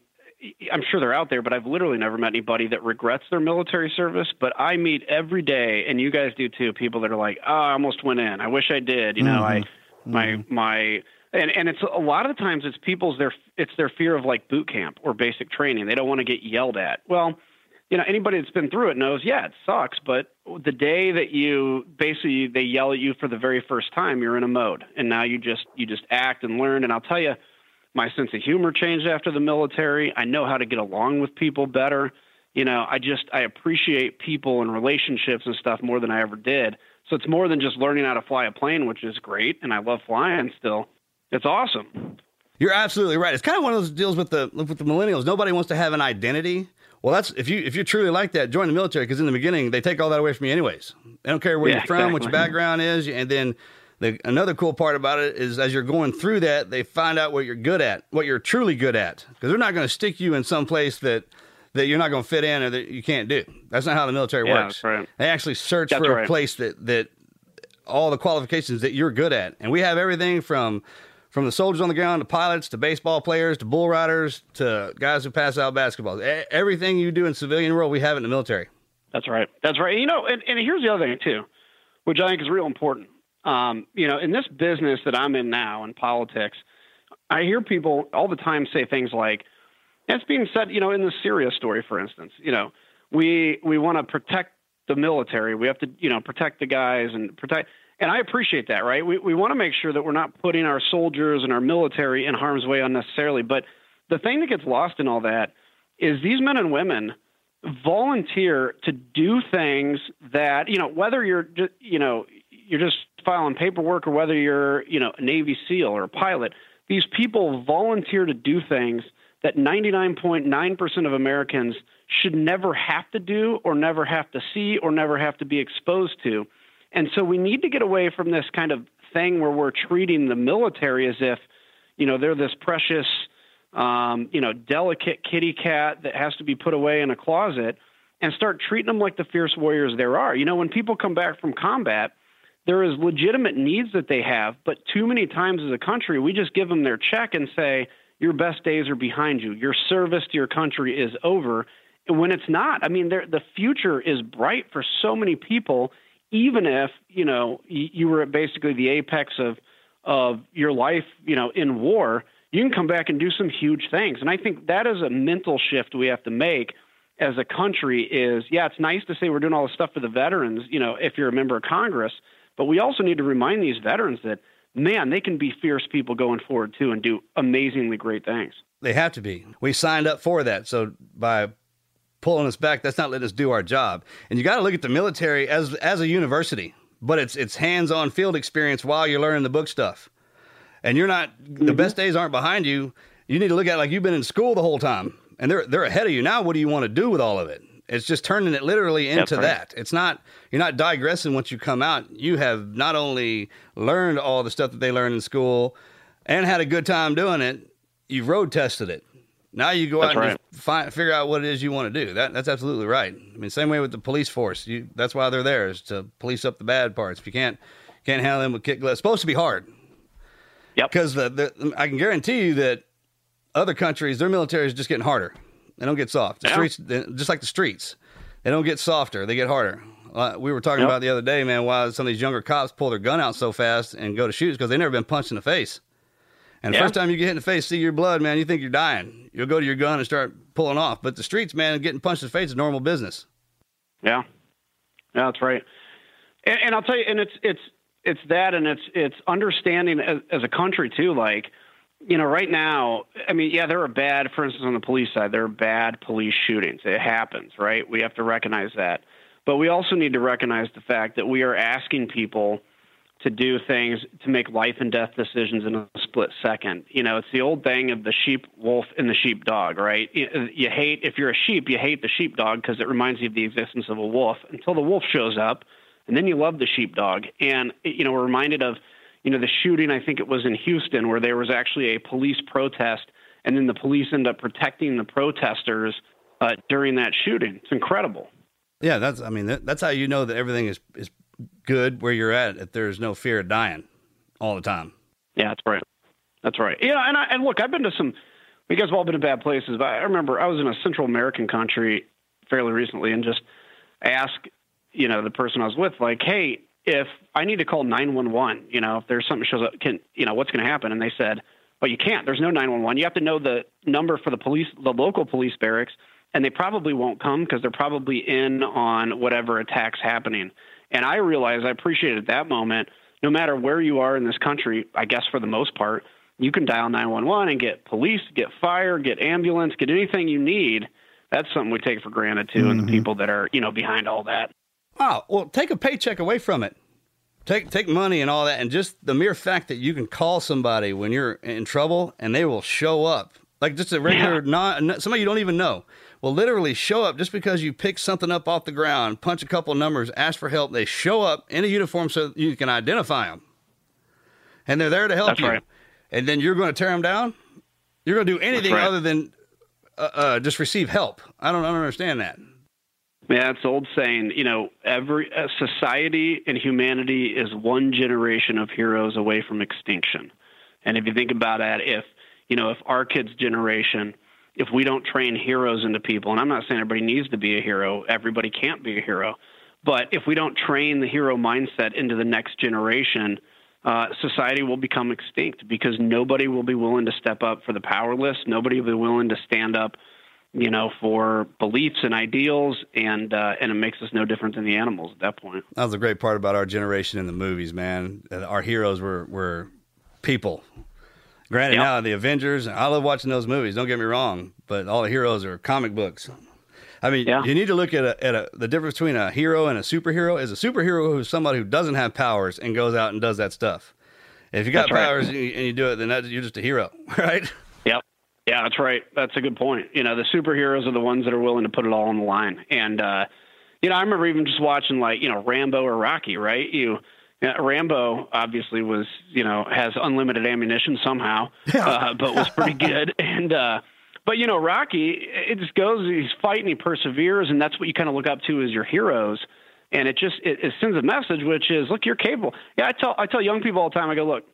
Speaker 2: I'm sure they're out there, but I've literally never met anybody that regrets their military service. But I meet every day, and you guys do too. People that are like, "Oh, I almost went in. I wish I did." You know, I, my, my, and and it's a lot of the times it's people's their it's their fear of like boot camp or basic training. They don't want to get yelled at. Well, you know, anybody that's been through it knows, yeah, it sucks, but the day that you basically they yell at you for the very first time, you're in a mode. And now you just you just act and learn and I'll tell you my sense of humor changed after the military. I know how to get along with people better. You know, I just I appreciate people and relationships and stuff more than I ever did. So it's more than just learning how to fly a plane, which is great and I love flying still. It's awesome.
Speaker 3: You're absolutely right. It's kind of one of those deals with the with the millennials. Nobody wants to have an identity. Well, that's if you if you're truly like that, join the military because in the beginning they take all that away from you anyways. They don't care where
Speaker 2: Yeah,
Speaker 3: you're from, what your background is, and then the another cool part about it is as you're going through that, they find out what you're good at, what you're truly good at, because they're not going to stick you in some place that that you're not going to fit in or that you can't do. That's not how the military
Speaker 2: Yeah,
Speaker 3: works.
Speaker 2: right.
Speaker 3: They actually search
Speaker 2: That's
Speaker 3: for a place that that all the qualifications that you're good at. And we have everything from from the soldiers on the ground to pilots to baseball players to bull riders to guys who pass out basketballs. Everything you do in civilian world, we have in the military.
Speaker 2: That's right. That's right. You know, and, and here's the other thing too, which I think is real important. Um, you know, in this business that I'm in now in politics, I hear people all the time say things like, it's being said, you know, in the Syria story, for instance, you know, we we want to protect the military. We have to, you know, protect the guys and protect. And I appreciate that, right? We we want to make sure that we're not putting our soldiers and our military in harm's way unnecessarily. But the thing that gets lost in all that is these men and women volunteer to do things that you know whether you're just you know you're just filing paperwork or whether you're you know a navy seal or a pilot these people volunteer to do things that 99.9% of Americans should never have to do or never have to see or never have to be exposed to and so we need to get away from this kind of thing where we're treating the military as if you know they're this precious um, you know, delicate kitty cat that has to be put away in a closet and start treating them like the fierce warriors there are. You know, when people come back from combat, there is legitimate needs that they have, but too many times as a country, we just give them their check and say, your best days are behind you. Your service to your country is over. And when it's not, I mean, the future is bright for so many people, even if, you know, you were at basically the apex of, of your life, you know, in war, you can come back and do some huge things. And I think that is a mental shift we have to make as a country is, yeah, it's nice to say we're doing all this stuff for the veterans, you know, if you're a member of Congress, but we also need to remind these veterans that, man, they can be fierce people going forward too and do amazingly great things.
Speaker 3: They have to be. We signed up for that. So by pulling us back, that's not letting us do our job. And you got to look at the military as as a university, but it's it's hands-on field experience while you're learning the book stuff. And you're not the mm-hmm. best days aren't behind you. You need to look at it like you've been in school the whole time, and they're they're ahead of you now. What do you want to do with all of it? It's just turning it literally into
Speaker 2: right.
Speaker 3: that. It's not you're not digressing once you come out. You have not only learned all the stuff that they learned in school and had a good time doing it, you've road tested it. Now you go
Speaker 2: That's
Speaker 3: out and
Speaker 2: right.
Speaker 3: find, figure out what it is you want to do. That that's absolutely right. I mean, same way with the police force. You that's why they're there is to police up the bad parts. If you can't can't handle them with kick, it's supposed to be hard.
Speaker 2: Yep.
Speaker 3: Because the, the I can guarantee you that other countries, their military is just getting harder. They don't get soft. The
Speaker 2: Yeah.
Speaker 3: streets, they- just like the streets, they don't get softer. They get harder. Uh, we were talking
Speaker 2: Yep.
Speaker 3: about the other day, man, why some of these younger cops pull their gun out so fast and go to shoot because they've never been punched in the face. And the first time you get hit in the face, see your blood, man, you think you're dying. You'll go to your gun and start pulling off. But the streets, man, getting punched in the face is normal business.
Speaker 2: Yeah, yeah, that's right. And, and I'll tell you, and it's it's it's that, and it's it's understanding as, as a country too. Like, you know, right now, I mean, yeah, there are bad. For instance, on the police side, there are bad police shootings. It happens, right? We have to recognize that, but we also need to recognize the fact that we are asking people to do things to make life and death decisions in a split second. You know, it's the old thing of the sheep wolf and the sheep dog, right? You, hate if you're a sheep, you hate the sheep dog because it reminds you of the existence of a wolf until the wolf shows up, and then you love the sheep dog. And you know, we're reminded of you know the shooting. I think it was in Houston where there was actually a police protest, and then the police end up protecting the protesters uh, during that shooting. It's incredible.
Speaker 3: Yeah, that's. I mean, that, that's how you know that everything is is good where you're at. If there's no fear of dying all the time.
Speaker 2: Yeah, that's right. That's right. Yeah, and I, and look, I've been to some. You guys have all been to bad places, but I remember I was in a Central American country fairly recently, and just asked, you know, the person I was with, like, hey, if I need to call nine one one, you know, if there's something shows up, can you know what's going to happen? And they said, well, you can't. There's no nine one one. You have to know the number for the police, the local police barracks, and they probably won't come because they're probably in on whatever attack's happening. And I realized I appreciated at that moment, no matter where you are in this country, I guess for the most part, you can dial 911 and get police, get fire, get ambulance, get anything you need. That's something we take for granted too, and the mm-hmm. people that are, you know, behind all that.
Speaker 3: Oh, well, take a paycheck away from it. Take take money and all that, and just the mere fact that you can call somebody when you're in trouble and they will show up, like just a regular non somebody you don't even know, will literally show up just because you pick something up off the ground, punch a couple numbers, ask for help. They show up in a uniform so you can identify them, and they're there to help
Speaker 2: That's
Speaker 3: you.
Speaker 2: right.
Speaker 3: And then you're going to tear them down. You're going to do anything
Speaker 2: right.
Speaker 3: other than uh, uh, just receive help. I don't, I don't understand that.
Speaker 2: Yeah, it's old saying, you know, every uh, society and humanity is one generation of heroes away from extinction. And if you think about that, if you know, if our kids' generation, if we don't train heroes into people, and I'm not saying everybody needs to be a hero, everybody can't be a hero, but if we don't train the hero mindset into the next generation, uh, society will become extinct because nobody will be willing to step up for the powerless. Nobody will be willing to stand up you know, for beliefs and ideals, and uh, and it makes us no different than the animals at that point.
Speaker 3: That was the great part about our generation in the movies, man. Our heroes were were people. Granted,
Speaker 2: Yep.
Speaker 3: now the Avengers, I love watching those movies. Don't get me wrong, but all the heroes are comic books. I mean,
Speaker 2: Yeah.
Speaker 3: you need to look at a, at a, the difference between a hero and a superhero. Is a superhero who's somebody who doesn't have powers and goes out and does that stuff. If you got
Speaker 2: That's right.
Speaker 3: powers and you, and you do it, then that, you're just a hero, right?
Speaker 2: Yep. Yeah, that's right. That's a good point. You know, the superheroes are the ones that are willing to put it all on the line. And uh, you know, I remember even just watching like you know Rambo or Rocky. Right? You. Yeah, Rambo obviously was, you know, has unlimited ammunition somehow, uh, but was pretty good. And uh, but you know, Rocky, it just goes. He's fighting, he perseveres, and that's what you kind of look up to as your heroes. And it just it, it sends a message, which is, look, you're capable. Yeah, I tell I tell young people all the time. I go, look,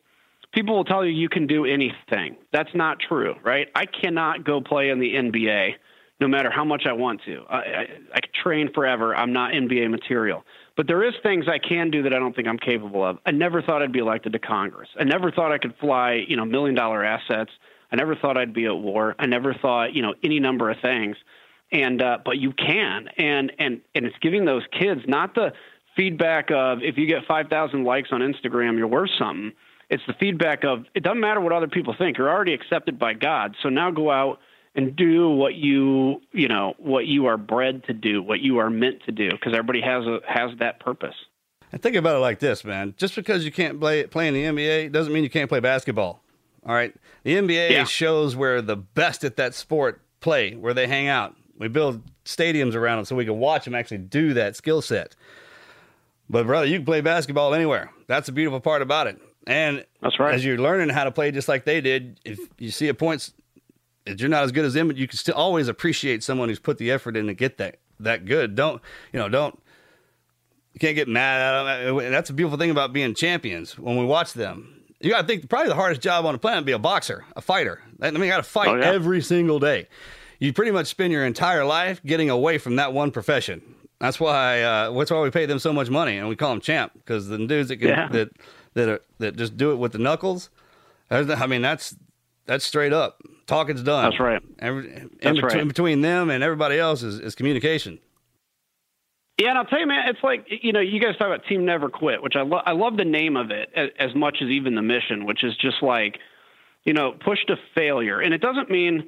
Speaker 2: people will tell you you can do anything. That's not true, right? I cannot go play in the NBA no matter how much I want to. I, I, I could train forever. I'm not NBA material. But there is things I can do that I don't think I'm capable of. I never thought I'd be elected to Congress. I never thought I could fly, you know, million dollar assets. I never thought I'd be at war. I never thought, you know, any number of things. And uh, but you can, and and and it's giving those kids not the feedback of if you get five thousand likes on Instagram, you're worth something. It's the feedback of it doesn't matter what other people think. You're already accepted by God. So now go out and do what you you know what you are bred to do, what you are meant to do, because everybody has a has that purpose.
Speaker 3: And think about it like this, man. Just because you can't play play in the NBA doesn't mean you can't play basketball. All right, the NBA
Speaker 2: Yeah.
Speaker 3: shows where the best at that sport play, where they hang out. We build stadiums around them so we can watch them actually do that skill set. But brother, you can play basketball anywhere. That's the beautiful part about it. And
Speaker 2: that's right.
Speaker 3: As you're learning how to play just like they did, if you see a points, if you're not as good as them, but you can still always appreciate someone who's put the effort in to get that that good. Don't you know? Don't you can't get mad at them. That's the beautiful thing about being champions when we watch them. You got to think probably the hardest job on the planet would be a boxer, a fighter. I mean, you got to fight
Speaker 2: Oh, yeah.
Speaker 3: every single day. You pretty much spend your entire life getting away from that one profession. That's why uh, that's why we pay them so much money and we call them champ because the dudes that can,
Speaker 2: Yeah.
Speaker 3: that that are, that just do it with the knuckles. I mean, that's that's straight up. Talking's done.
Speaker 2: That's right.
Speaker 3: Every, in,
Speaker 2: That's
Speaker 3: between,
Speaker 2: right.
Speaker 3: between them and everybody else is, is communication.
Speaker 2: Yeah, and I'll tell you, man, it's like you know, you guys talk about Team Never Quit, which I love. I love the name of it as, as much as even the mission, which is just like, you know, push to failure. And it doesn't mean,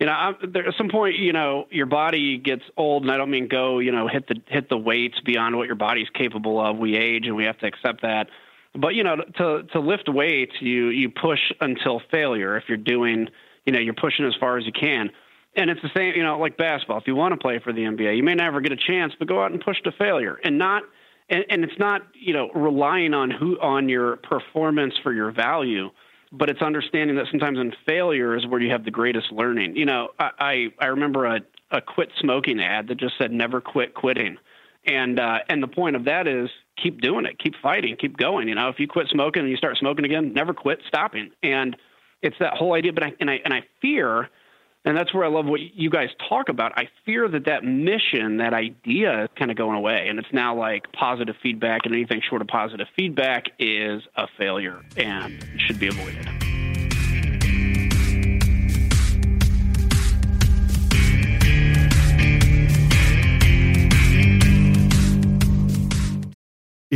Speaker 2: you know, I, there at some point, you know, your body gets old, and I don't mean go, you know, hit the hit the weights beyond what your body's capable of. We age, and we have to accept that. But you know, to to lift weights, you you push until failure. If you're doing, you know, you're pushing as far as you can. And it's the same, you know, like basketball. If you want to play for the NBA, you may never get a chance, but go out and push to failure, and not, and, and it's not, you know, relying on who on your performance for your value, but it's understanding that sometimes in failure is where you have the greatest learning. You know, I I, I remember a a quit smoking ad that just said never quit quitting, and uh, and the point of that is keep doing it, keep fighting, keep going. You know, if you quit smoking and you start smoking again, never quit stopping, and it's that whole idea. But I and I and I fear and that's where I love what you guys talk about. I fear that that mission, that idea, is kind of going away, and it's now like positive feedback, and anything short of positive feedback is a failure and should be avoided.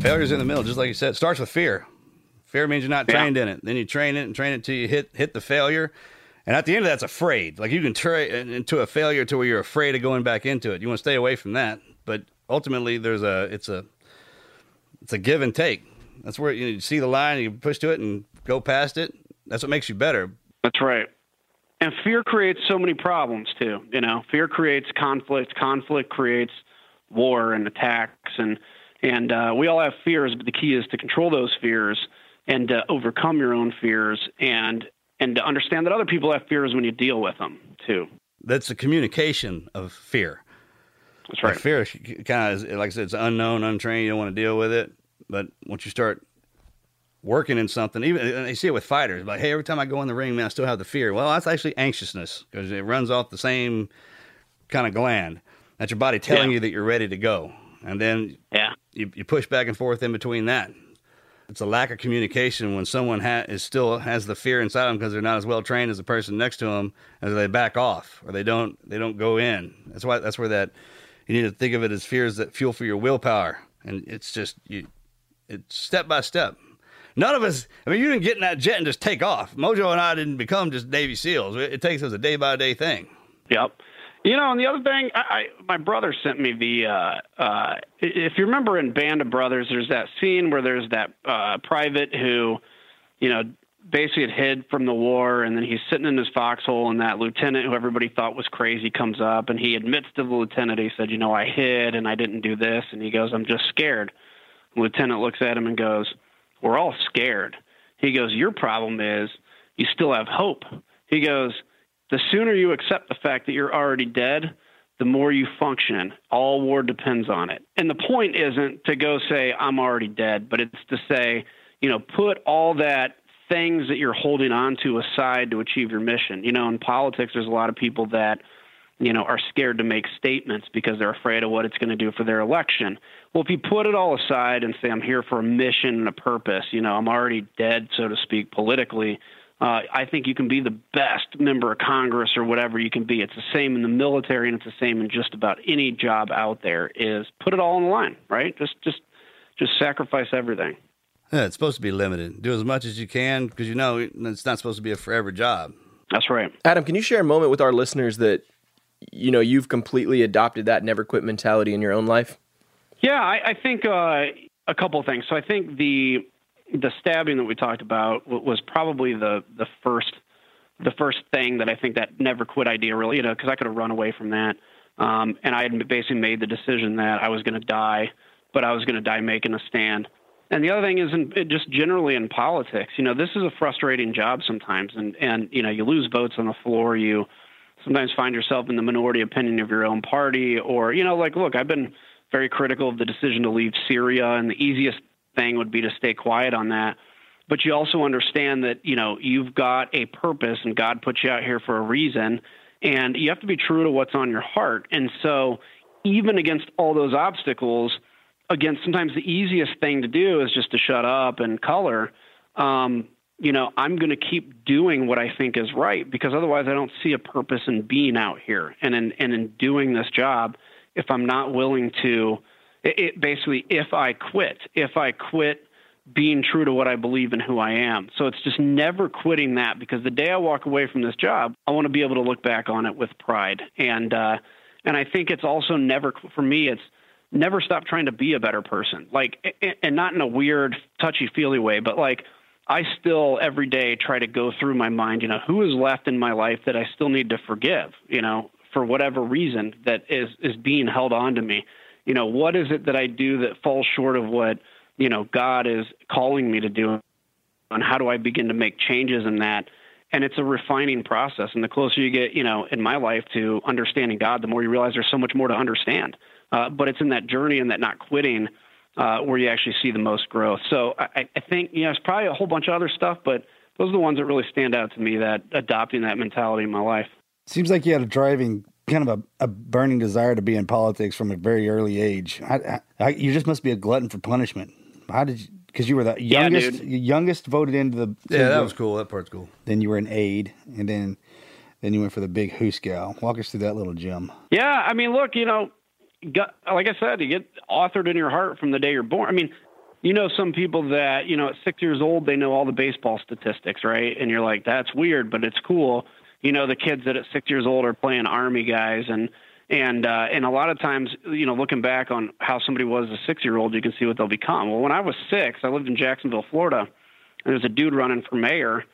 Speaker 3: Failure's in the middle, just like you said. It starts with fear. Fear means you're not
Speaker 2: Yeah.
Speaker 3: trained in it. Then you train it and train it till you hit hit the failure. And at the end of that's afraid. Like you can train into a failure to where you're afraid of going back into it. You want to stay away from that. But ultimately, there's a it's a it's a give and take. That's where you, see the line, you push to it and go past it. That's what makes you better.
Speaker 2: That's right. And fear creates so many problems too. You know, fear creates conflict. Conflict creates war and attacks, and and uh, we all have fears. But the key is to control those fears and uh, overcome your own fears, and and to understand that other people have fears when you deal with them too.
Speaker 3: That's the communication of fear.
Speaker 2: That's right.
Speaker 3: Like fear kind of, like I said, it's unknown, untrained. You don't want to deal with it. But once you start working in something, even and you see it with fighters, like, hey, every time I go in the ring, man, I still have the fear. Well, that's actually anxiousness because it runs off the same kind of gland. That's your body telling
Speaker 2: Yeah.
Speaker 3: you that you're ready to go, and then
Speaker 2: yeah,
Speaker 3: you, you push back and forth in between that. It's a lack of communication when someone ha- is still has the fear inside them because they're not as well trained as the person next to them, as they back off or they don't they don't go in. That's why that's where that you need to think of it as fears that fuel for your willpower, and it's just you, it's step by step. None of us. I mean, you didn't get in that jet and just take off. Mojo and I didn't become just Navy SEALs. It, takes us a day by day thing.
Speaker 2: Yep. You know, and the other thing, I, I my brother sent me the. Uh, uh, if you remember in Band of Brothers, there's that scene where there's that uh, private who, you know, basically had hid from the war, and then he's sitting in his foxhole, and that lieutenant who everybody thought was crazy comes up, and he admits to the lieutenant, he said, "You know, I hid and I didn't do this," and he goes, "I'm just scared." The lieutenant looks at him and goes, "We're all scared." He goes, "Your problem is you still have hope." He goes, "The sooner you accept the fact that you're already dead." the more you function. All war depends on it. And the point isn't to go say, I'm already dead, but it's to say, you know, put all that things that you're holding on to aside to achieve your mission. You know, in politics, there's a lot of people that, you know, are scared to make statements because they're afraid of what it's going to do for their election. Well, if you put it all aside and say, I'm here for a mission and a purpose, you know, I'm already dead, so to speak, politically, uh, I think you can be the best member of Congress or whatever you can be. It's the same in the military, and it's the same in just about any job out there. Is put it all on the line, right? Just, just, just sacrifice everything.
Speaker 3: Yeah, it's supposed to be limited. Do as much as you can because you know it's not supposed to be a forever job.
Speaker 2: That's right.
Speaker 6: Adam, can you share a moment with our listeners that you know you've completely adopted that never quit mentality in your own life?
Speaker 2: Yeah, I, I think uh, a couple of things. So I think the the stabbing that we talked about was probably the the first the first thing that I think that never quit idea really, you know, because I could have run away from that. Um, and I had basically made the decision that I was going to die, but I was going to die making a stand. And the other thing is, in, just generally in politics, you know, this is a frustrating job sometimes, and and you know, you lose votes on the floor, you sometimes find yourself in the minority opinion of your own party, or you know, like, look, I've been very critical of the decision to leave Syria, and the easiest thing would be to stay quiet on that. But you also understand that, you know, you've got a purpose and God put you out here for a reason and you have to be true to what's on your heart. And so even against all those obstacles, again, sometimes the easiest thing to do is just to shut up and color. Um, you know, I'm going to keep doing what I think is right because otherwise I don't see a purpose in being out here and in, and in doing this job if I'm not willing to it, it basically if I quit, if I quit being true to what I believe and who I am. So it's just never quitting that because the day I walk away from this job, I want to be able to look back on it with pride. And uh, and I think it's also never for me. It's never stop trying to be a better person. Like and not in a weird touchy feely way, but like I still every day try to go through my mind. You know, who is left in my life that I still need to forgive. You know, for whatever reason that is is being held on to me you know, what is it that I do that falls short of what, you know, God is calling me to do? And how do I begin to make changes in that? And it's a refining process. And the closer you get, you know, in my life to understanding God, the more you realize there's so much more to understand. Uh, but it's in that journey and that not quitting uh, where you actually see the most growth. So I, I think, you know, it's probably a whole bunch of other stuff, but those are the ones that really stand out to me that adopting that mentality in my life.
Speaker 7: Seems like you had a driving kind of a, a, burning desire to be in politics from a very early age. I, I, you just must be a glutton for punishment. How did you? Because you were the youngest, yeah, youngest voted into the.
Speaker 3: Yeah, that was cool. That part's cool.
Speaker 7: Then you were an aide, and then then you went for the big Hooskow. Walk us through that little gem.
Speaker 2: Yeah, I mean, look, you know, got, like I said, you get authored in your heart from the day you're born. I mean, you know, some people that you know at six years old they know all the baseball statistics, right? And you're like, that's weird, but it's cool you know the kids that at six years old are playing army guys. And and uh, and a lot of times you know looking back on how somebody was a six year old you can see what they'll become. Well when i was six i lived in jacksonville florida and there was a dude running for mayor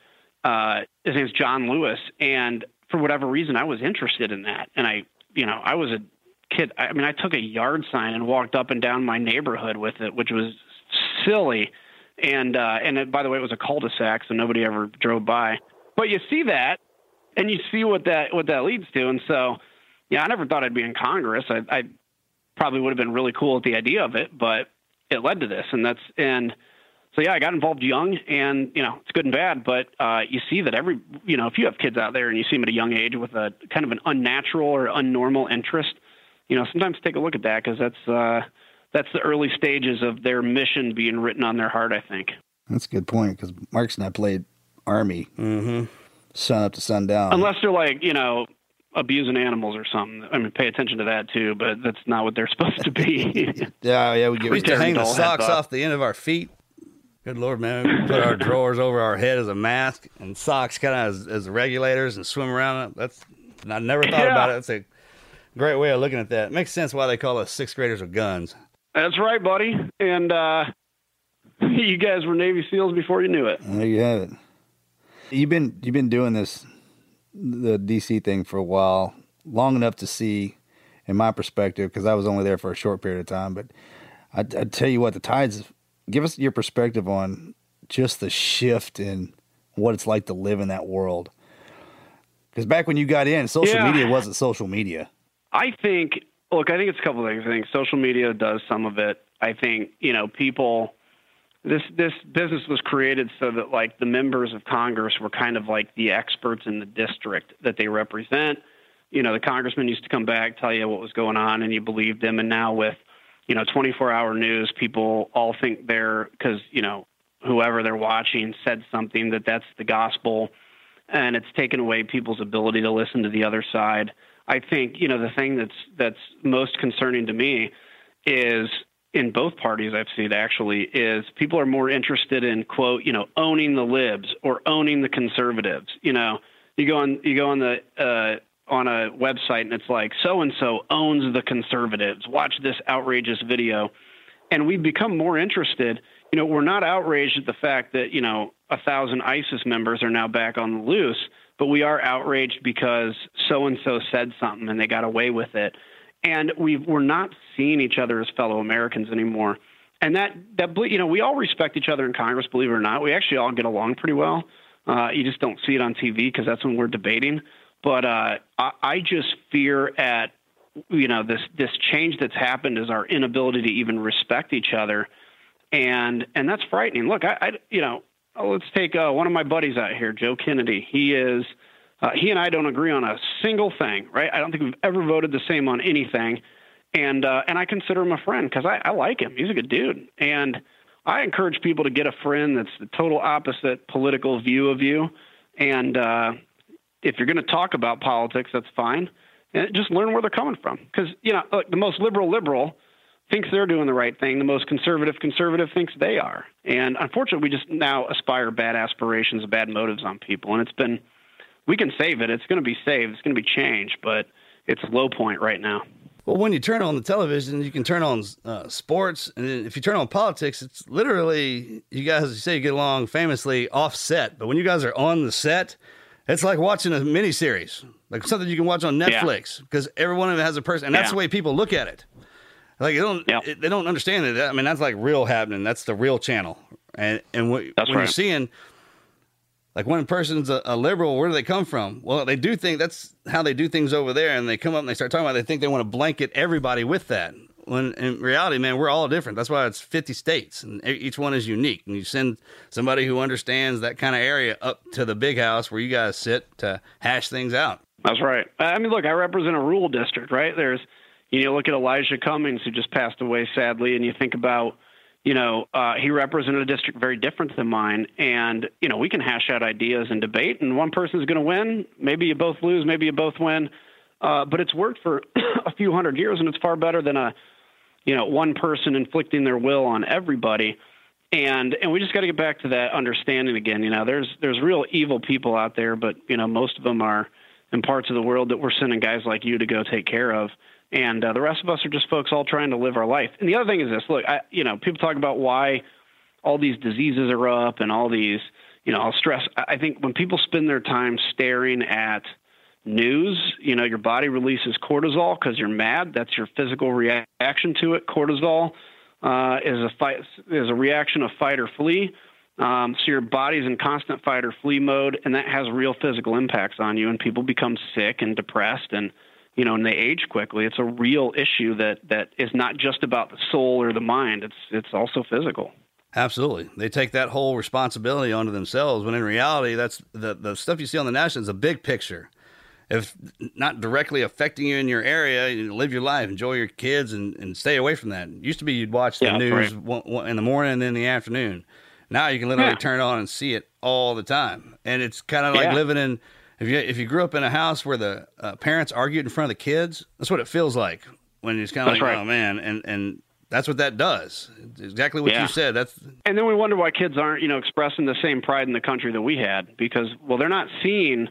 Speaker 2: uh, his name's john lewis. And for whatever reason i was interested in that. And i you know i was a kid i mean i took a yard sign and walked up and down my neighborhood with it which was silly. And uh and it, by the way it was a cul-de-sac so nobody ever drove by. But you see that and you see what that what that leads to. And so, yeah, I never thought I'd be in Congress. I, I probably would have been really cool at the idea of it, but it led to this, and that's and so yeah, I got involved young, and you know it's good and bad, but uh, you see that every you know if you have kids out there and you see them at a young age with a kind of an unnatural or unnormal interest, you know sometimes take a look at that because that's uh, that's the early stages of their mission being written on their heart. I think
Speaker 7: that's a good point because Marcus and I played Army.
Speaker 3: Mm-hmm
Speaker 7: sun up to sundown.
Speaker 2: Unless they're like, you know, abusing animals or something. I mean, pay attention to that too, but that's not what they're supposed to be.
Speaker 3: yeah, yeah, we, get, we used to hang the socks off the end of our feet. Good Lord, man. We put our drawers over our head as a mask and socks kind of as, as regulators and swim around. It. That's I never thought yeah. about it. That's a great way of looking at that. It makes sense why they call us sixth graders with guns.
Speaker 2: That's right, buddy. And uh, you guys were Navy SEALs before you knew it.
Speaker 7: There you have it. You've been you've been doing this the DC thing for a while, long enough to see, in my perspective, because I was only there for a short period of time. But I, I tell you what, the tides. Give us your perspective on just the shift in what it's like to live in that world. Because back when you got in, social
Speaker 2: Yeah.
Speaker 7: media wasn't social media.
Speaker 2: I think, look, I think it's a couple of things. I think social media does some of it. I think, you know, people, this, this business was created so that like the members of Congress were kind of like the experts in the district that they represent. You know, the congressman used to come back, tell you what was going on, and you believed them. And now with, you know, 24 hour news, people all think they're, because, you know, whoever they're watching said something that that's the gospel and it's taken away people's ability to listen to the other side. I think you know the thing that's that's most concerning to me is in both parties I've seen actually is people are more interested in quote you know owning the libs or owning the conservatives. You know you go on you go on the uh, on a website and it's like so and so owns the conservatives. Watch this outrageous video, and we've become more interested. You know we're not outraged at the fact that you know a thousand ISIS members are now back on the loose, but we are outraged because so and so said something and they got away with it. And we we're not seeing each other as fellow Americans anymore. And that that you know we all respect each other in Congress, believe it or not. We actually all get along pretty well. Uh, you just don't see it on TV because that's when we're debating. But uh, I, I just fear at you know this this change that's happened is our inability to even respect each other, and and that's frightening. Look, I, I you know let's take uh, one of my buddies out here, Joe Kennedy. He is uh, he and I don't agree on a single thing, right? I don't think we've ever voted the same on anything, and uh, and I consider him a friend because I, I like him. He's a good dude, and I encourage people to get a friend that's the total opposite political view of you, and uh, if you're going to talk about politics, that's fine. And just learn where they're coming from, because you know, look, the most liberal liberal thinks they're doing the right thing. The most conservative conservative thinks they are. And unfortunately, we just now aspire bad aspirations, bad motives on people. And it's been, we can save it. It's going to be saved. It's going to be changed, but it's low point right now.
Speaker 3: Well, when you turn on the television, you can turn on uh, sports, and if you turn on politics, it's literally you guys you say you get along famously offset. But when you guys are on the set, it's like watching a miniseries, like something you can watch on Netflix, because every one of them has a person, and that's
Speaker 2: Yeah.
Speaker 3: the way people look at it. Like they don't, it- they don't understand it. I mean, that's like real happening. That's the real channel, and and what,
Speaker 2: That's
Speaker 3: when you're seeing like one person's a, a liberal, where do they come from? Well, they do think that's how they do things over there, and they come up and they start talking about. They think they want to blanket everybody with that. When in reality, man, we're all different. That's why it's 50 states, and each one is unique. And you send somebody who understands that kind of area up to the big house where you guys sit to hash things out.
Speaker 2: That's right. I mean, look, I represent a rural district, right? There's, you know, look at Elijah Cummings, who just passed away sadly, and you think about, you know, uh, he represented a district very different than mine. And, you know, we can hash out ideas and debate, and one person's going to win. Maybe you both lose, maybe you both win. Uh, but it's worked for a few hundred years, and it's far better than a, you know, one person inflicting their will on everybody. And and we just got to get back to that understanding again. You know, there's there's real evil people out there, but you know, most of them are in parts of the world that we're sending guys like you to go take care of. And uh, the rest of us are just folks all trying to live our life. And the other thing is this: look, I, you know, people talk about why all these diseases are up and all these, you know, all stress. I think when people spend their time staring at news, you know, your body releases cortisol because you're mad. That's your physical reaction to it. Cortisol uh, is a fight is a reaction of fight or flee. Um, so your body's in constant fight or flee mode, and that has real physical impacts on you. And people become sick and depressed, and you know, and they age quickly. It's a real issue that that is not just about the soul or the mind. It's it's also physical.
Speaker 3: Absolutely. They take that whole responsibility onto themselves when in reality that's the the stuff you see on the national is a big picture. If not directly affecting you in your area, you live your life, enjoy your kids and, and stay away from that. Used to be you'd watch the
Speaker 2: Yeah,
Speaker 3: news
Speaker 2: right.
Speaker 3: in the morning and then in the afternoon. Now you can literally
Speaker 2: Yeah.
Speaker 3: turn it on and see it all the time. And it's kind of like
Speaker 2: Yeah.
Speaker 3: living in if you if you grew up in a house where the uh, parents argued in front of the kids, that's what it feels like when it's kind of
Speaker 2: That's
Speaker 3: like,
Speaker 2: right.
Speaker 3: oh man, and and that's what that does. It's exactly what
Speaker 2: Yeah.
Speaker 3: you said. That's
Speaker 2: And then we wonder why kids aren't, you know, expressing the same pride in the country that we had because, well, they're not seeing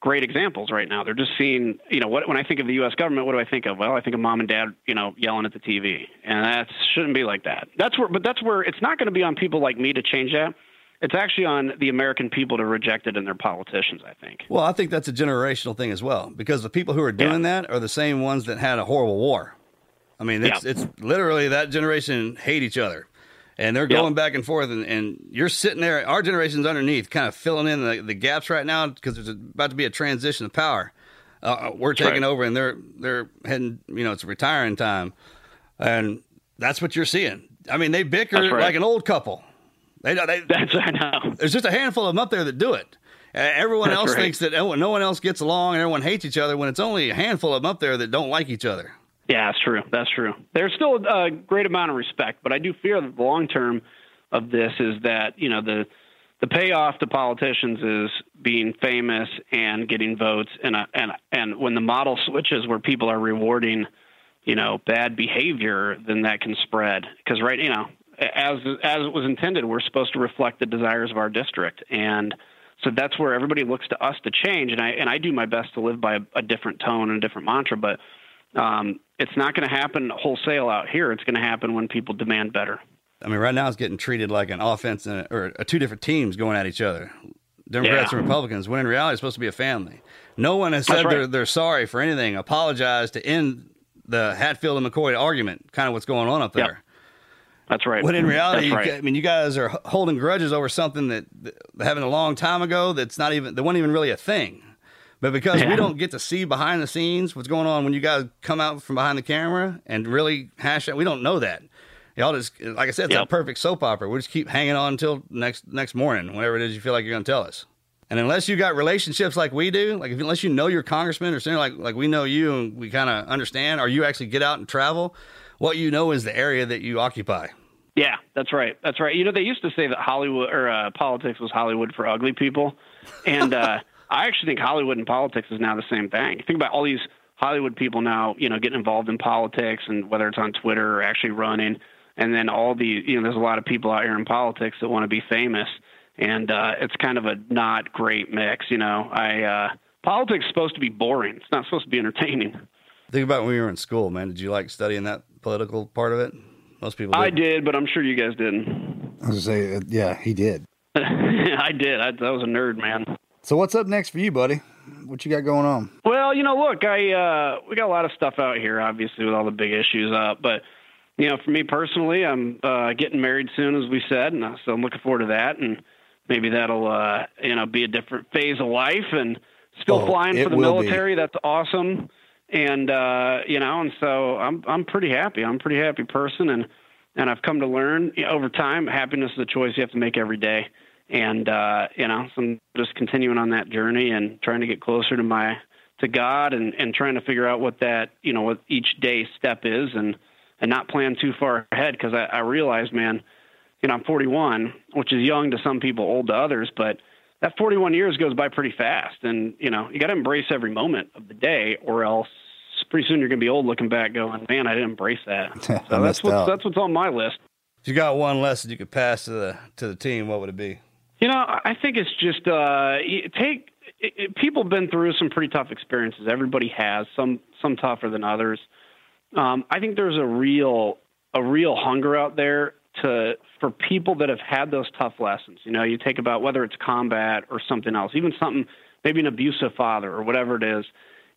Speaker 2: great examples right now. They're just seeing, you know, what when I think of the U.S. government, what do I think of? Well, I think of mom and dad, you know, yelling at the TV, and that shouldn't be like that. That's where, but that's where it's not going to be on people like me to change that. It's actually on the American people to reject it in their politicians. I think.
Speaker 3: Well, I think that's a generational thing as well, because the people who are doing yeah. that are the same ones that had a horrible war. I mean, it's, yeah. it's literally that generation hate each other. And they're going back and forth, and, and you're sitting there. Our generation's underneath, kind of filling in the, the gaps right now because there's about to be a transition of power. Uh, uh we're taking right. over, and they're they're heading. You know, it's retiring time, and that's what you're seeing. I mean, they bicker right. like an old couple. They, they,
Speaker 2: that's I know.
Speaker 3: There's just a handful of them up there that do it. Uh, everyone that's else right. thinks that no one else gets along, and everyone hates each other. When it's only a handful of them up there that don't like each other.
Speaker 2: Yeah, that's true. That's true. There's still a great amount of respect, but I do fear that the long term of this is that you know the the payoff to politicians is being famous and getting votes, and a, and and when the model switches where people are rewarding, you know, bad behavior, then that can spread. Because right, you know, as as it was intended, we're supposed to reflect the desires of our district, and so that's where everybody looks to us to change. And I and I do my best to live by a, a different tone and a different mantra, but um, it's not going to happen wholesale out here. It's going to happen when people demand better.
Speaker 3: I mean, right now it's getting treated like an offense and or a, two different teams going at each other, Democrats yeah. and Republicans. When in reality, it's supposed to be a family. No one has said right. they're they're sorry for anything. Apologize to end the Hatfield and McCoy argument. Kind of what's going on up there. Yep.
Speaker 2: That's right.
Speaker 3: When in mm-hmm. reality, right. I mean, you guys are holding grudges over something that, that happened a long time ago. That's not even that wasn't even really a thing. But because yeah. we don't get to see behind the scenes what's going on when you guys come out from behind the camera and really hash out, we don't know that. Y'all just, like I said, it's yep. a perfect soap opera. We just keep hanging on until next next morning, whenever it is you feel like you're going to tell us. And unless you got relationships like we do, like if, unless you know your congressman or something like like we know you and we kind of understand, or you actually get out and travel, what you know is the area that you occupy.
Speaker 2: Yeah, that's right. That's right. You know, they used to say that Hollywood or uh, politics was Hollywood for ugly people, and uh, I actually think Hollywood and politics is now the same thing. Think about all these Hollywood people now, you know, getting involved in politics and whether it's on Twitter or actually running. And then all the, you know, there's a lot of people out here in politics that want to be famous. And uh, it's kind of a not great mix, you know. I uh, politics is supposed to be boring. It's not supposed to be entertaining.
Speaker 3: Think about when you were in school, man. Did you like studying that political part of it? Most people.
Speaker 2: Did. I did, but I'm sure you guys didn't.
Speaker 7: I was gonna say, uh, yeah, he did.
Speaker 2: I did. I, I was a nerd, man.
Speaker 7: So what's up next for you, buddy? What you got going on?
Speaker 2: Well, you know, look, I uh, we got a lot of stuff out here, obviously, with all the big issues up. But you know, for me personally, I'm uh, getting married soon, as we said, and so I'm looking forward to that. And maybe that'll uh, you know be a different phase of life. And still oh, flying for the military. Be. That's awesome. And uh, you know, and so I'm I'm pretty happy. I'm a pretty happy person, and and I've come to learn over time, happiness is a choice you have to make every day and uh, you know, so I'm just continuing on that journey and trying to get closer to my to God and and trying to figure out what that you know what each day step is and and not plan too far ahead because I, I realized, man, you know, I'm 41, which is young to some people, old to others, but that 41 years goes by pretty fast, and you know, you got to embrace every moment of the day, or else pretty soon you're going to be old looking back, going, man, I didn't embrace that. So that's what's that's what's on my list.
Speaker 3: If you got one lesson you could pass to the to the team, what would it be?
Speaker 2: You know, I think it's just uh, take it, it, people have been through some pretty tough experiences. Everybody has some some tougher than others. Um, I think there's a real a real hunger out there to for people that have had those tough lessons. You know, you take about whether it's combat or something else, even something maybe an abusive father or whatever it is.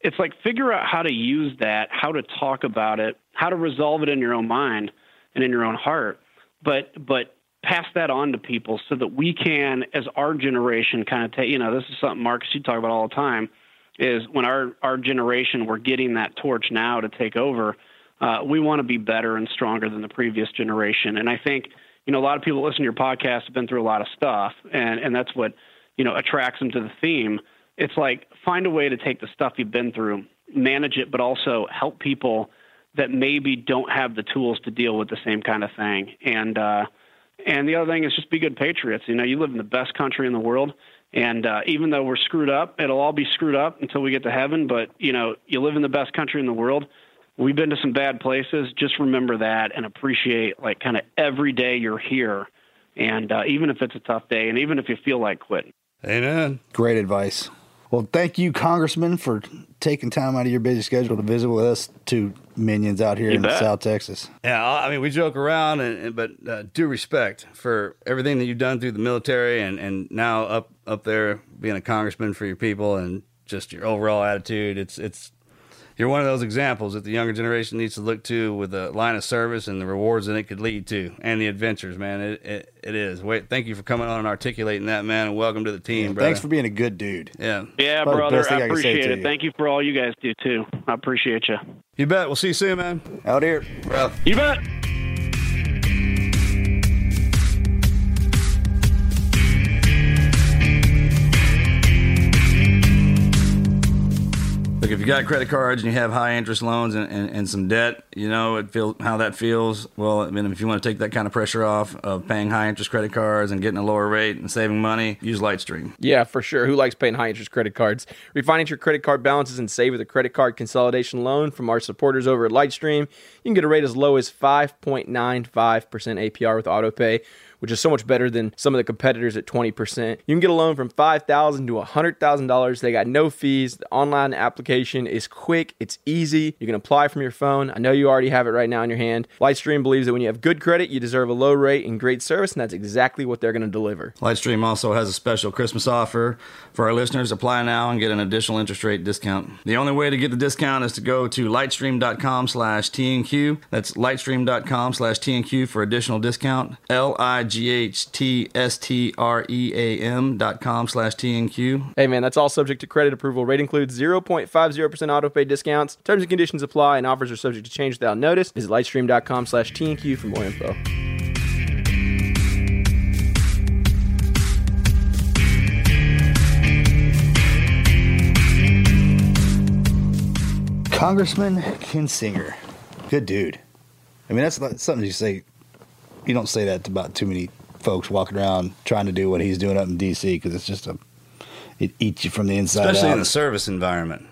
Speaker 2: It's like figure out how to use that, how to talk about it, how to resolve it in your own mind and in your own heart. But but pass that on to people so that we can, as our generation, kind of take, you know, this is something Marcus you talk about all the time, is when our, our generation, we're getting that torch now to take over, uh, we want to be better and stronger than the previous generation. And I think, you know, a lot of people listen to your podcast have been through a lot of stuff, and, and that's what, you know, attracts them to the theme. It's like find a way to take the stuff you've been through, manage it, but also help people that maybe don't have the tools to deal with the same kind of thing. And, uh, and the other thing is just be good patriots. You know, you live in the best country in the world. And uh, even though we're screwed up, it'll all be screwed up until we get to heaven. But, you know, you live in the best country in the world. We've been to some bad places. Just remember that and appreciate, like, kind of every day you're here. And uh, even if it's a tough day and even if you feel like quitting.
Speaker 3: Amen.
Speaker 7: Great advice. Well, thank you, Congressman, for taking time out of your busy schedule to visit with us two minions out here
Speaker 3: You
Speaker 7: in
Speaker 3: bet.
Speaker 7: South Texas.
Speaker 3: Yeah, I mean, we joke around, and, and- but uh, due respect for everything that you've done through the military, and, and now up up there being a congressman for your people, and just your overall attitude. It's it's you're one of those examples that the younger generation needs to look to with the line of service and the rewards that it could lead to, and the adventures. Man, it it, it is. Wait, thank you for coming on and articulating that, man, and welcome to the team, brother.
Speaker 7: Thanks for being a good dude.
Speaker 3: Yeah,
Speaker 2: Yeah,
Speaker 7: Probably
Speaker 2: brother, I
Speaker 7: I
Speaker 2: appreciate
Speaker 7: to
Speaker 2: it.
Speaker 7: you.
Speaker 2: Thank you for all you guys do too. I appreciate you.
Speaker 3: You bet. We'll see you soon, man.
Speaker 7: Out here.
Speaker 3: Well,
Speaker 2: You bet.
Speaker 3: Look, if you got credit cards and you have high interest loans and, and, and some debt, you know it feel how that feels. Well, I mean, if you want to take that kind of pressure off of paying high interest credit cards and getting a lower rate and saving money, use Lightstream.
Speaker 6: Yeah, for sure. Who likes paying high interest credit cards? Refinance your credit card balances and save with a credit card consolidation loan from our supporters over at Lightstream. You can get a rate as low as 5.95% APR with AutoPay, which is so much better than some of the competitors at 20%. You can get a loan from $5,000 to $100,000. They got no fees. The online application is quick, it's easy. You can apply from your phone. I know you already have it right now in your hand. Lightstream believes that when you have good credit, you deserve a low rate and great service, and that's exactly what they're going to deliver.
Speaker 3: Lightstream also has a special Christmas offer for our listeners. Apply now and get an additional interest rate discount. The only way to get the discount is to go to lightstream.com slash TNQ. That's lightstream.com slash TNQ for additional discount. L-I-G-H-T-S-T-R-E-A-M dot com slash TNQ.
Speaker 6: Hey man, that's all subject to credit approval. Rate includes 0.50% autopay discounts. Terms and conditions apply and offers are subject to change without notice. Visit lightstream.com slash TNQ for more info.
Speaker 7: Congressman Kinzinger, good dude. I mean, that's something you say. You don't say that to about too many folks walking around trying to do what he's doing up in D.C. because it's just a it eats you from the inside
Speaker 3: Especially
Speaker 7: out.
Speaker 3: in the service environment.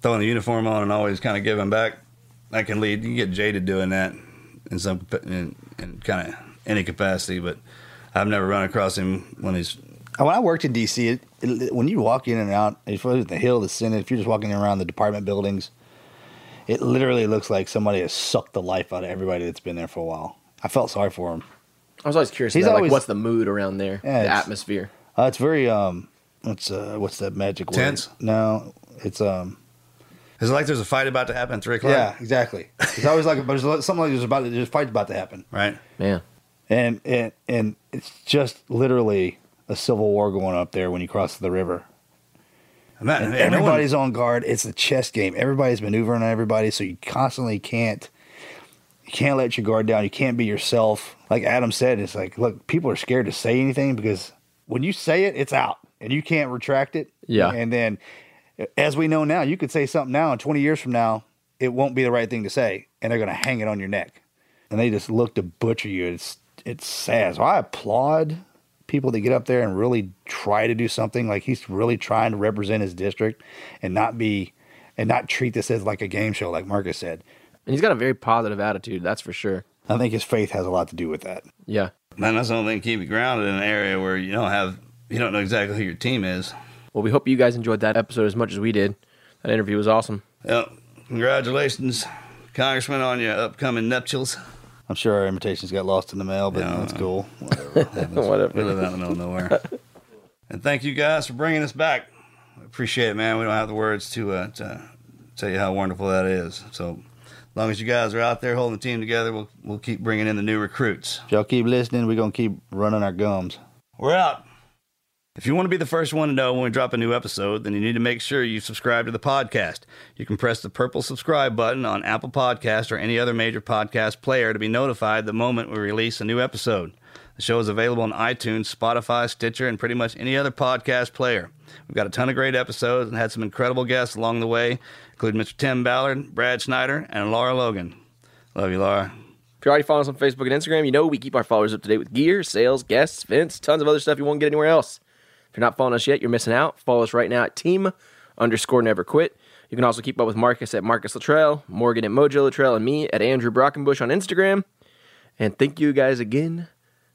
Speaker 3: Throwing the uniform on and always kind of giving back, that can lead, you can get jaded doing that in some, in, in kind of any capacity, but I've never run across him when he's uh,
Speaker 7: When I worked in D.C., it, it, when you walk in and out, if you're at the Hill, the Senate, if you're just walking around the department buildings, it literally looks like somebody has sucked the life out of everybody that's been there for a while. I felt sorry for him.
Speaker 6: I was always curious
Speaker 7: He's
Speaker 6: about like
Speaker 7: always-
Speaker 6: what's the mood around there,
Speaker 7: Yeah,
Speaker 6: the
Speaker 7: it's-
Speaker 6: atmosphere.
Speaker 7: Uh, it's very um, what's uh, what's that magic word?
Speaker 3: Tense?
Speaker 7: No, it's um.
Speaker 3: Is it like there's a fight about to happen at three o'clock?
Speaker 7: Yeah, exactly. It's always like there's something like there's about there's a fight's about to happen,
Speaker 3: right?
Speaker 6: Yeah,
Speaker 7: and and and it's just literally a civil war going up there when you cross the river.
Speaker 3: And that-
Speaker 7: And
Speaker 3: man, no one-
Speaker 7: everybody's on guard. It's a chess game. Everybody's maneuvering on everybody, so you constantly can't you can't let your guard down. You can't be yourself. Like Adam said, it's like look, people are scared to say anything because when you say it, it's out and you can't retract it.
Speaker 6: Yeah.
Speaker 7: And then as we know now, you could say something now and 20 years from now, it won't be the right thing to say and they're going to hang it on your neck. And they just look to butcher you. It's it's sad. So I applaud people that get up there and really try to do something like he's really trying to represent his district and not be and not treat this as like a game show like Marcus said.
Speaker 6: And he's got a very positive attitude, that's for sure.
Speaker 7: I think his faith has a lot to do with that.
Speaker 6: Yeah.
Speaker 3: Man, that's the only thing to keep you grounded in an area where you don't have you don't know exactly who your team is.
Speaker 6: Well, we hope you guys enjoyed that episode as much as we did. That interview was awesome.
Speaker 3: Yep. Congratulations, Congressman, on your upcoming nuptials.
Speaker 7: I'm sure our invitations got lost in the mail, but that's cool.
Speaker 6: Whatever.
Speaker 3: We live out in the middle of nowhere. and thank you guys for bringing us back. Appreciate it, man. We don't have the words to, uh, to tell you how wonderful that is. So, as long as you guys are out there holding the team together, we'll we'll keep bringing in the new recruits.
Speaker 7: If y'all keep listening, we're gonna keep running our gums.
Speaker 3: We're out. If you want to be the first one to know when we drop a new episode, then you need to make sure you subscribe to the podcast. You can press the purple subscribe button on Apple Podcast or any other major podcast player to be notified the moment we release a new episode. The show is available on iTunes, Spotify, Stitcher, and pretty much any other podcast player. We've got a ton of great episodes and had some incredible guests along the way, including Mr. Tim Ballard, Brad Snyder, and Lara Logan. Love you, Lara.
Speaker 6: If you're already following us on Facebook and Instagram, you know we keep our followers up to date with gear, sales, guests, events, tons of other stuff you won't get anywhere else. If you're not following us yet, you're missing out. Follow us right now at team underscore never quit. You can also keep up with Marcus at Marcus Luttrell, Morgan at Mojo Luttrell, and me at Andrew Brockenbush on Instagram. And thank you guys again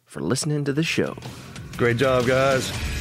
Speaker 6: for listening to the show.
Speaker 3: Great job, guys.